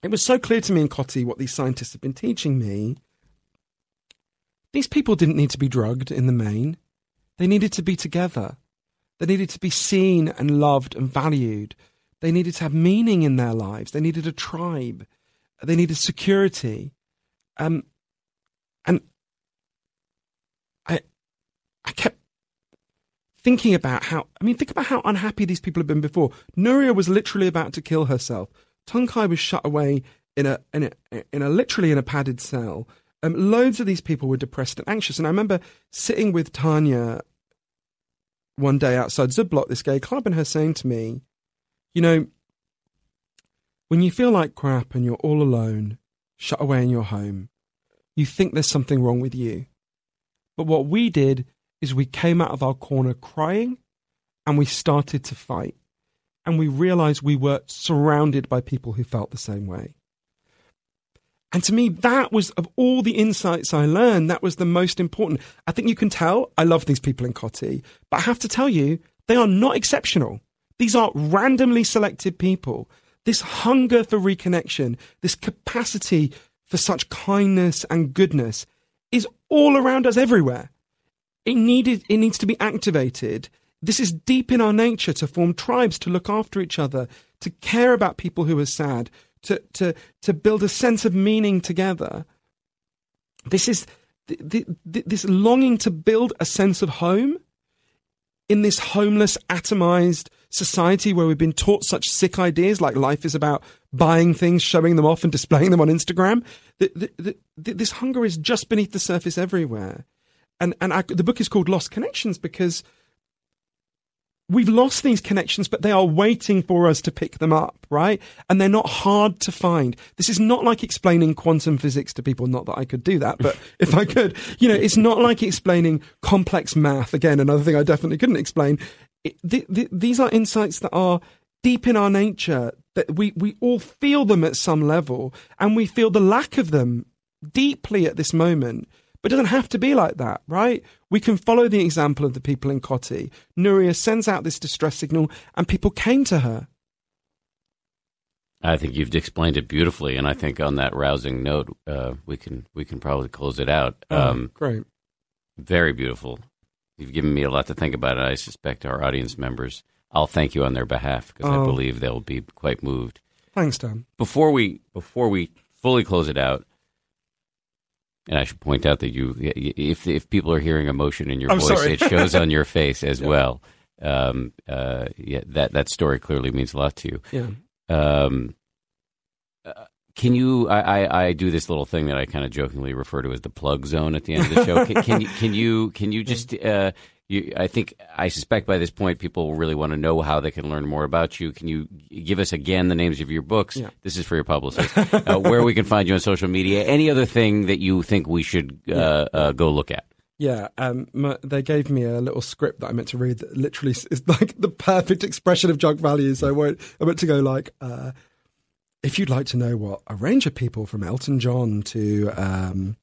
it was so clear to me in Kotti what these scientists have been teaching me. These people didn't need to be drugged in the main. They needed to be together. They needed to be seen and loved and valued. They needed to have meaning in their lives. They needed a tribe. They needed security. Um, and I, I kept thinking about how, I mean, think about how unhappy these people have been before. Nuria was literally about to kill herself. Tuncay was shut away in a, in a, in a literally in a padded cell. Um, loads of these people were depressed and anxious. And I remember sitting with Tanya one day outside Südblock, this gay club, and her saying to me, you know, when you feel like crap and you're all alone, shut away in your home, you think there's something wrong with you. But what we did is we came out of our corner crying and we started to fight. And we realized we were surrounded by people who felt the same way. And to me, that was of all the insights I learned, that was the most important. I think you can tell I love these people in Kotti, but I have to tell you, they are not exceptional. These are randomly selected people this hunger for reconnection, this capacity for such kindness and goodness is all around us everywhere. It needed, it needs to be activated. This is deep in our nature to form tribes, to look after each other, to care about people who are sad, to, to, to build a sense of meaning together. This is the, the, this longing to build a sense of home in this homeless, atomized society where we've been taught such sick ideas like life is about buying things, showing them off, and displaying them on Instagram. The, the, the, this hunger is just beneath the surface everywhere. And, and I, the book is called Lost Connections because we've lost these connections, but they are waiting for us to pick them up, right? And they're not hard to find. This is not like explaining quantum physics to people. Not that I could do that, but if I could, you know, it's not like explaining complex math. Again, another thing I definitely couldn't explain. It, the, the, these are insights that are deep in our nature that we, we all feel them at some level and we feel the lack of them deeply at this moment. But it doesn't have to be like that, right? We can follow the example of the people in Kotti. Nuria sends out this distress signal, and people came to her.
I think you've explained it beautifully, and I think on that rousing note, uh, we can we can probably close it out.
Oh, um, great,
very beautiful. You've given me a lot to think about, and I suspect our audience members. I'll thank you on their behalf because oh. I believe they'll be quite moved.
Thanks, Tom.
Before we before we fully close it out, and I should point out that you, if if people are hearing emotion in your
I'm
voice, it shows on your face as yeah. well. Um, uh, yeah, that that story clearly means a lot to you.
Yeah.
Um, can you? I, I, I, do this little thing that I kind of jokingly refer to as the plug zone at the end of the show. Can, can you? Can you? Can you just? Uh, you, I think I suspect by this point people really want to know how they can learn more about you. Can you give us again the names of your books?
Yeah.
This is for your publicist. uh, where we can find you on social media. Any other thing that you think we should uh, yeah. uh, go look at?
Yeah, um, my, they gave me a little script that I meant to read that literally is like the perfect expression of junk values. So I won't. I meant to go like, uh, if you'd like to know what a range of people from Elton John to um,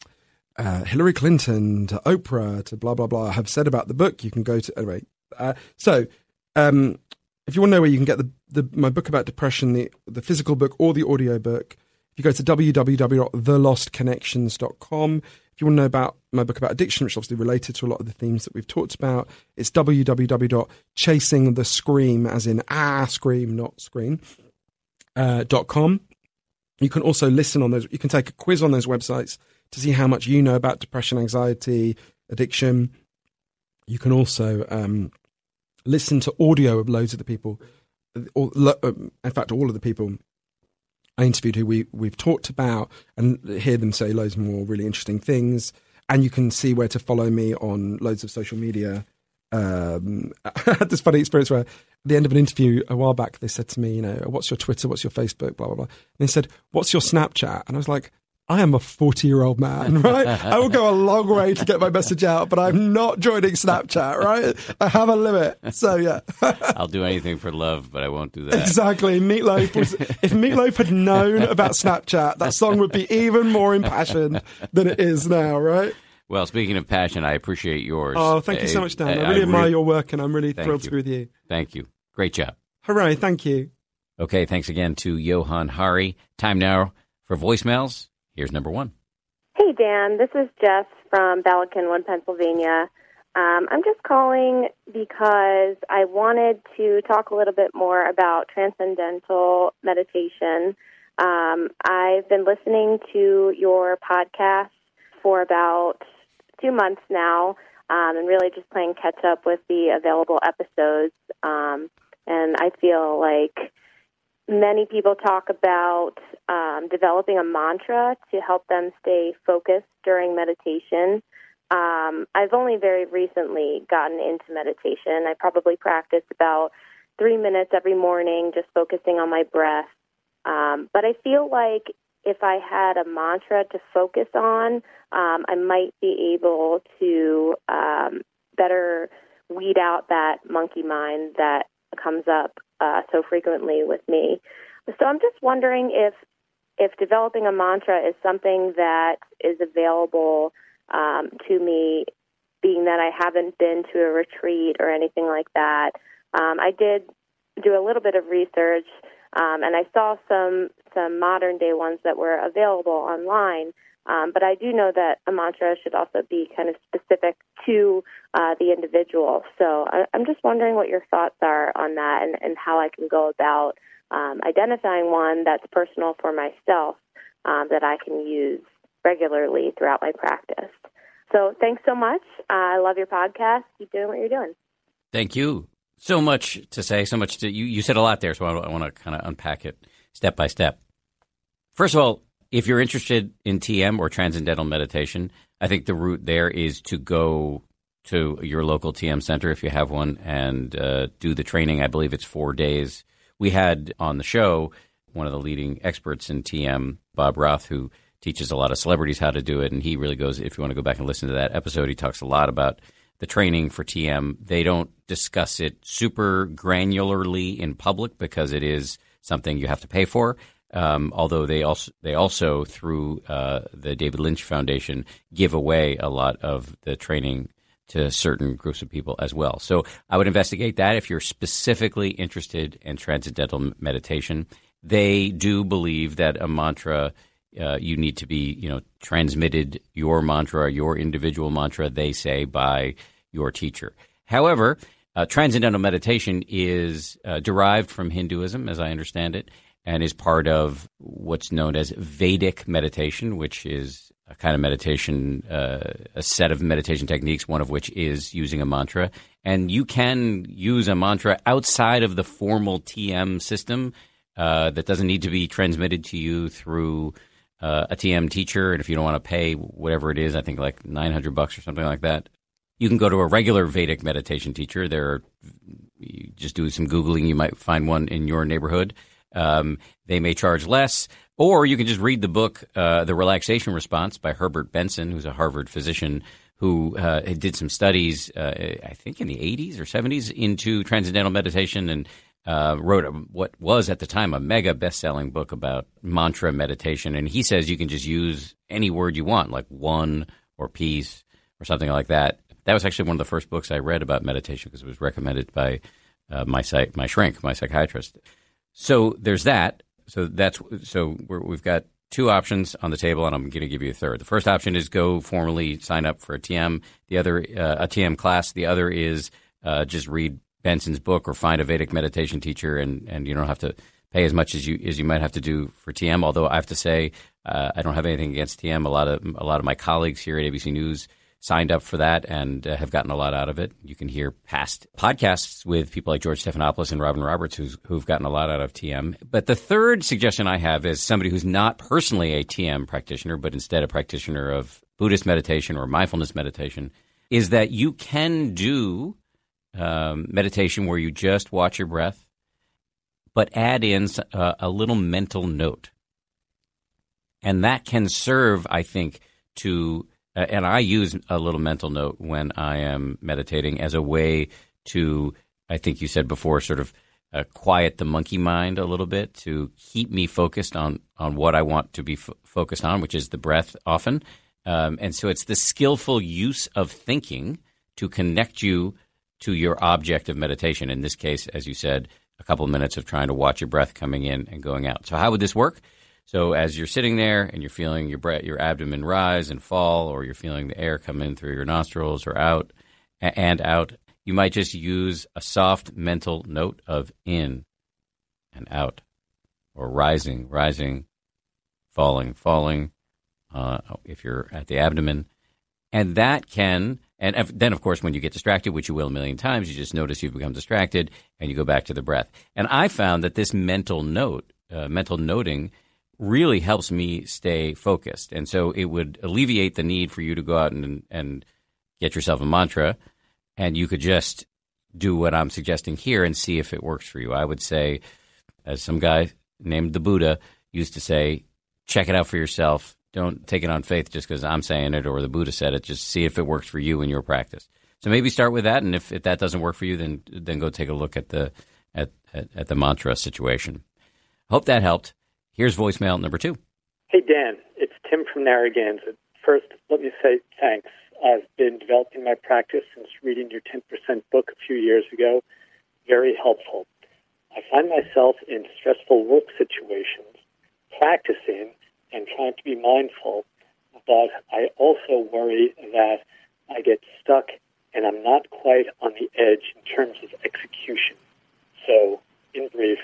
uh, Hillary Clinton to Oprah to blah blah blah have said about the book. You can go to anyway. Uh, so, um, if you want to know where you can get the, the my book about depression, the the physical book or the audio book, if you go to www.thelostconnections.com. If you want to know about my book about addiction, which is obviously related to a lot of the themes that we've talked about, it's www.chasingthescream, as in ah scream, not scream, uh, dot com. You can also listen on those. You can take a quiz on those websites to see how much you know about depression, anxiety, addiction. You can also um, listen to audio of loads of the people, or, um, in fact, all of the people I interviewed who we we've talked about and hear them say loads more really interesting things. And you can see where to follow me on loads of social media. Um, I had this funny experience where the end of an interview a while back, they said to me, you know, what's your Twitter? What's your Facebook? Blah, blah, blah. And they said, what's your Snapchat? And I was like, I am a 40 year old man, right? I will go a long way to get my message out, but I'm not joining Snapchat, right? I have a limit. So, yeah.
I'll do anything for love, but I won't do that.
Exactly. Meatloaf was, if Meatloaf had known about Snapchat, that song would be even more impassioned than it is now, right?
Well, speaking of passion, I appreciate yours.
Oh, thank you so much, Dan. I, I really I admire re- your work, and I'm really thrilled
you.
to be with you.
Thank you. Great job.
Hooray. Thank you.
Okay, thanks again to Johann Hari. Time now for voicemails. Here's number one.
Hey, Dan. This is Jess from Bala Cynwyd, Pennsylvania. Um, I'm just calling because I wanted to talk a little bit more about transcendental meditation. Um, I've been listening to your podcast for about two months now, um, and really just playing catch up with the available episodes. Um, and I feel like many people talk about um, developing a mantra to help them stay focused during meditation. Um, I've only very recently gotten into meditation. I probably practice about three minutes every morning, just focusing on my breath. Um, but I feel like if I had a mantra to focus on, um, I might be able to um, better weed out that monkey mind that comes up uh, so frequently with me. So I'm just wondering if if developing a mantra is something that is available um, to me, being that I haven't been to a retreat or anything like that. Um, I did do a little bit of research, um, and I saw some some modern day ones that were available online. Um, but I do know that a mantra should also be kind of specific to uh, the individual. So I, am just wondering what your thoughts are on that and, and how I can go about um, identifying one that's personal for myself um, that I can use regularly throughout my practice. So thanks so much. Uh, I love your podcast. Keep doing what you're doing.
Thank you. So much to say, so much to you. You said a lot there, so I, I want to kind of unpack it step by step. First of all, if you're interested in TM or transcendental meditation, I think the route there is to go to your local TM center if you have one and uh, do the training. I believe it's four days. We had on the show one of the leading experts in TM, Bob Roth, who teaches a lot of celebrities how to do it. And he really goes, if you want to go back and listen to that episode, he talks a lot about the training for TM. They don't discuss it super granularly in public because it is something you have to pay for. Um, although they also they also through uh, the David Lynch Foundation give away a lot of the training to certain groups of people as well. So I would investigate that if you're specifically interested in transcendental meditation. They do believe that a mantra uh, you need to be you know transmitted your mantra, your individual mantra. They say by your teacher. However. Uh, transcendental meditation is uh, derived from Hinduism, as I understand it, and is part of what's known as Vedic meditation, which is a kind of meditation, uh, a set of meditation techniques, one of which is using a mantra. And you can use a mantra outside of the formal TM system uh, that doesn't need to be transmitted to you through uh, a TM teacher. And if you don't want to pay whatever it is, I think like 900 bucks or something like that, you can go to a regular Vedic meditation teacher. There, you just do some Googling, you might find one in your neighborhood. Um, they may charge less, or you can just read the book, uh, The Relaxation Response by Herbert Benson, who's a Harvard physician who uh, did some studies, uh, I think in the 80s or 70s, into transcendental meditation and uh, wrote a, what was at the time a mega best selling book about mantra meditation. And he says you can just use any word you want, like one or peace or something like that. That was actually one of the first books I read about meditation because it was recommended by uh, my, my shrink, my psychiatrist. So there's that. So that's so we have got two options on the table, and I'm going to give you a third. The first option is go formally sign up for a TM. The other uh, a TM class. The other is uh, just read Benson's book or find a Vedic meditation teacher, and, and you don't have to pay as much as you as you might have to do for TM. Although I have to say, uh, I don't have anything against TM. A lot of a lot of my colleagues here at ABC News signed up for that and uh, have gotten a lot out of it. You can hear past podcasts with people like George Stephanopoulos and Robin Roberts who've gotten a lot out of TM. But the third suggestion I have is somebody who's not personally a TM practitioner, but instead a practitioner of Buddhist meditation or mindfulness meditation, is that you can do um, meditation where you just watch your breath, but add in uh, a little mental note. And that can serve, I think, to, uh, and I use a little mental note when I am meditating as a way to, I think you said before, sort of uh, quiet the monkey mind a little bit to keep me focused on, on what I want to be f- focused on, which is the breath often. Um, and so it's the skillful use of thinking to connect you to your object of meditation. In this case, as you said, a couple minutes of trying to watch your breath coming in and going out. So, how would this work? So, as you're sitting there and you're feeling your breath, your abdomen rise and fall, or you're feeling the air come in through your nostrils or out and out, you might just use a soft mental note of in and out, or rising, rising, falling, falling. Uh, if you're at the abdomen, and that can and then, of course, when you get distracted, which you will a million times, you just notice you've become distracted and you go back to the breath. And I found that this mental note, uh, mental noting, really helps me stay focused. And so it would alleviate the need for you to go out and, and get yourself a mantra. And you could just do what I'm suggesting here and see if it works for you. I would say, as some guy named the Buddha used to say, check it out for yourself don't take it on faith just because I'm saying it or the Buddha said it. Just see if it works for you in your practice. So maybe start with that, and if, if that doesn't work for you, then then go take a look at the at, at, at the mantra situation. Hope that helped. Here's voicemail number two.
Hey Dan, it's Tim from Narragansett. First, let me say thanks. I've been developing my practice since reading your 10% book a few years ago. Very helpful. I find myself in stressful work situations practicing and trying to be mindful. But I also worry that I get stuck and I'm not quite on the edge in terms of execution. So, in brief,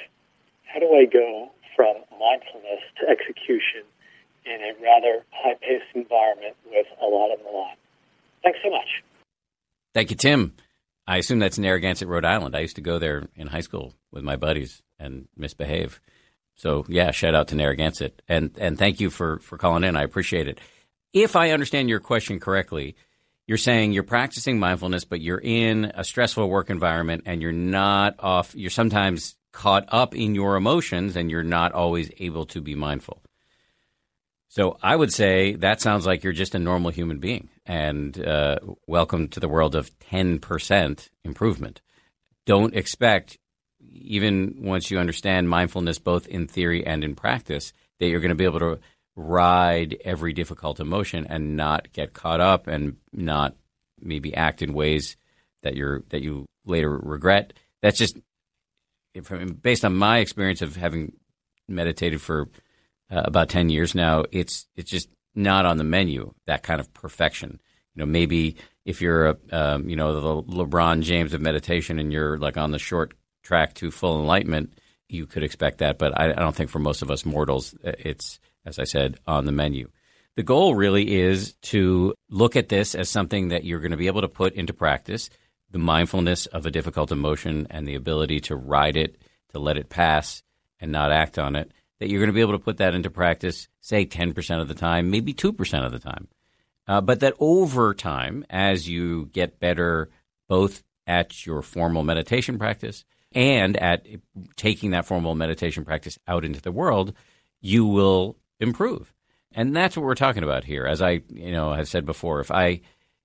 how do I go from mindfulness to execution in a rather high paced environment with a lot the line? Thanks so much.
Thank you, Tim. I assume that's Narragansett, Rhode Island. I used to go there in high school with my buddies and misbehave. So yeah, shout out to Narragansett, and and thank you for for calling in. I appreciate it. If I understand your question correctly, you're saying you're practicing mindfulness, but you're in a stressful work environment, and you're not off. You're sometimes caught up in your emotions, and you're not always able to be mindful. So I would say that sounds like you're just a normal human being, and uh, welcome to the world of ten percent improvement. Don't expect even once you understand mindfulness both in theory and in practice, that you're going to be able to ride every difficult emotion and not get caught up and not maybe act in ways that you're that you later regret. That's just based on my experience of having meditated for uh, about 10 years now it's it's just not on the menu that kind of perfection you know maybe if you're a um, you know the LeBron James of meditation and you're like on the short track to full enlightenment, you could expect that. But I, I don't think for most of us mortals, uh, it's, as I said, on the menu. The goal really is to look at this as something that you're going to be able to put into practice the mindfulness of a difficult emotion and the ability to ride it, to let it pass and not act on it, that you're going to be able to put that into practice, say 10% of the time, maybe 2% of the time. Uh, but that over time, as you get better both at your formal meditation practice and at taking that formal meditation practice out into the world, you will improve. And that's what we're talking about here. As I, you know, have said before, if I,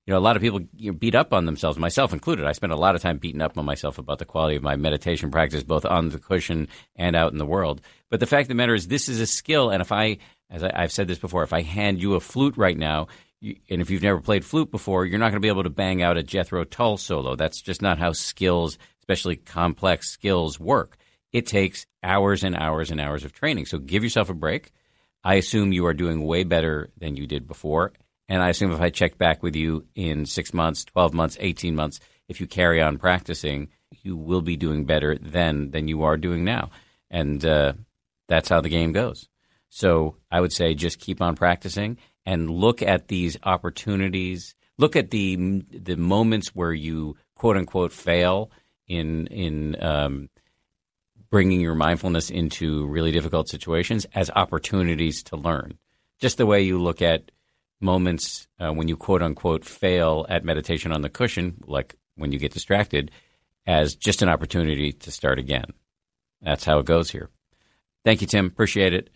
you know, a lot of people you know, beat up on themselves, myself included. I spent a lot of time beating up on myself about the quality of my meditation practice, both on the cushion and out in the world. But the fact of the matter is, this is a skill. And if I, as I, have said this before, if I hand you a flute right now, you, and if you've never played flute before, you're not going to be able to bang out a Jethro Tull solo. That's just not how skills especially complex skills work. It takes hours and hours and hours of training. So give yourself a break. I assume you are doing way better than you did before. And I assume if I check back with you in six months, 12 months, 18 months, if you carry on practicing, you will be doing better then than you are doing now. And uh, that's how the game goes. So I would say just keep on practicing and look at these opportunities look at the the moments where you quote unquote fail in in um, bringing your mindfulness into really difficult situations as opportunities to learn. Just the way you look at moments uh, when you quote unquote fail at meditation on the cushion, like when you get distracted, as just an opportunity to start again. That's how it goes here. Thank you, Tim. Appreciate it.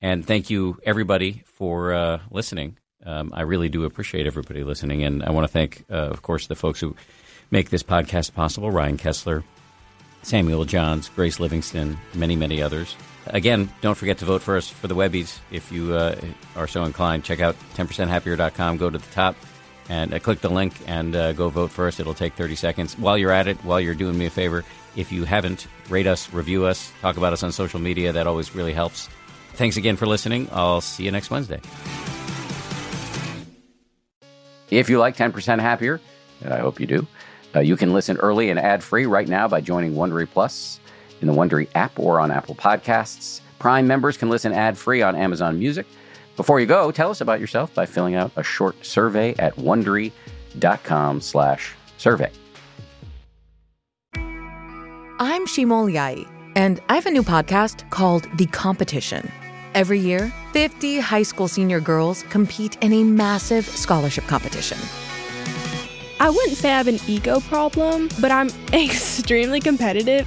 And thank you, everybody, for uh, listening. Um, I really do appreciate everybody listening. And I want to thank, uh, of course, the folks who make this podcast possible Ryan Kessler, Samuel Johns, Grace Livingston, many, many others. Again, don't forget to vote for us for the Webbies if you uh, are so inclined. Check out 10percenthappier.com, go to the top and uh, click the link and uh, go vote for us. It'll take 30 seconds. While you're at it, while you're doing me a favor, if you haven't, rate us, review us, talk about us on social media. That always really helps. Thanks again for listening. I'll see you next Wednesday. If you like 10% Happier, and I hope you do, uh, you can listen early and ad free right now by joining Wondery Plus in the Wondery app or on Apple Podcasts. Prime members can listen ad free on Amazon Music. Before you go, tell us about yourself by filling out a short survey at wondery.com slash survey.
I'm Shimol Yai, and I have a new podcast called The Competition. Every year, 50 high school senior girls compete in a massive scholarship competition.
I wouldn't say I have an ego problem, but I'm extremely competitive.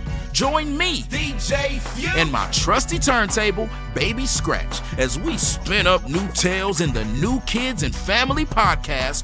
Join me, DJ and my trusty turntable, Baby Scratch, as we spin up new tales in the New Kids and Family podcast,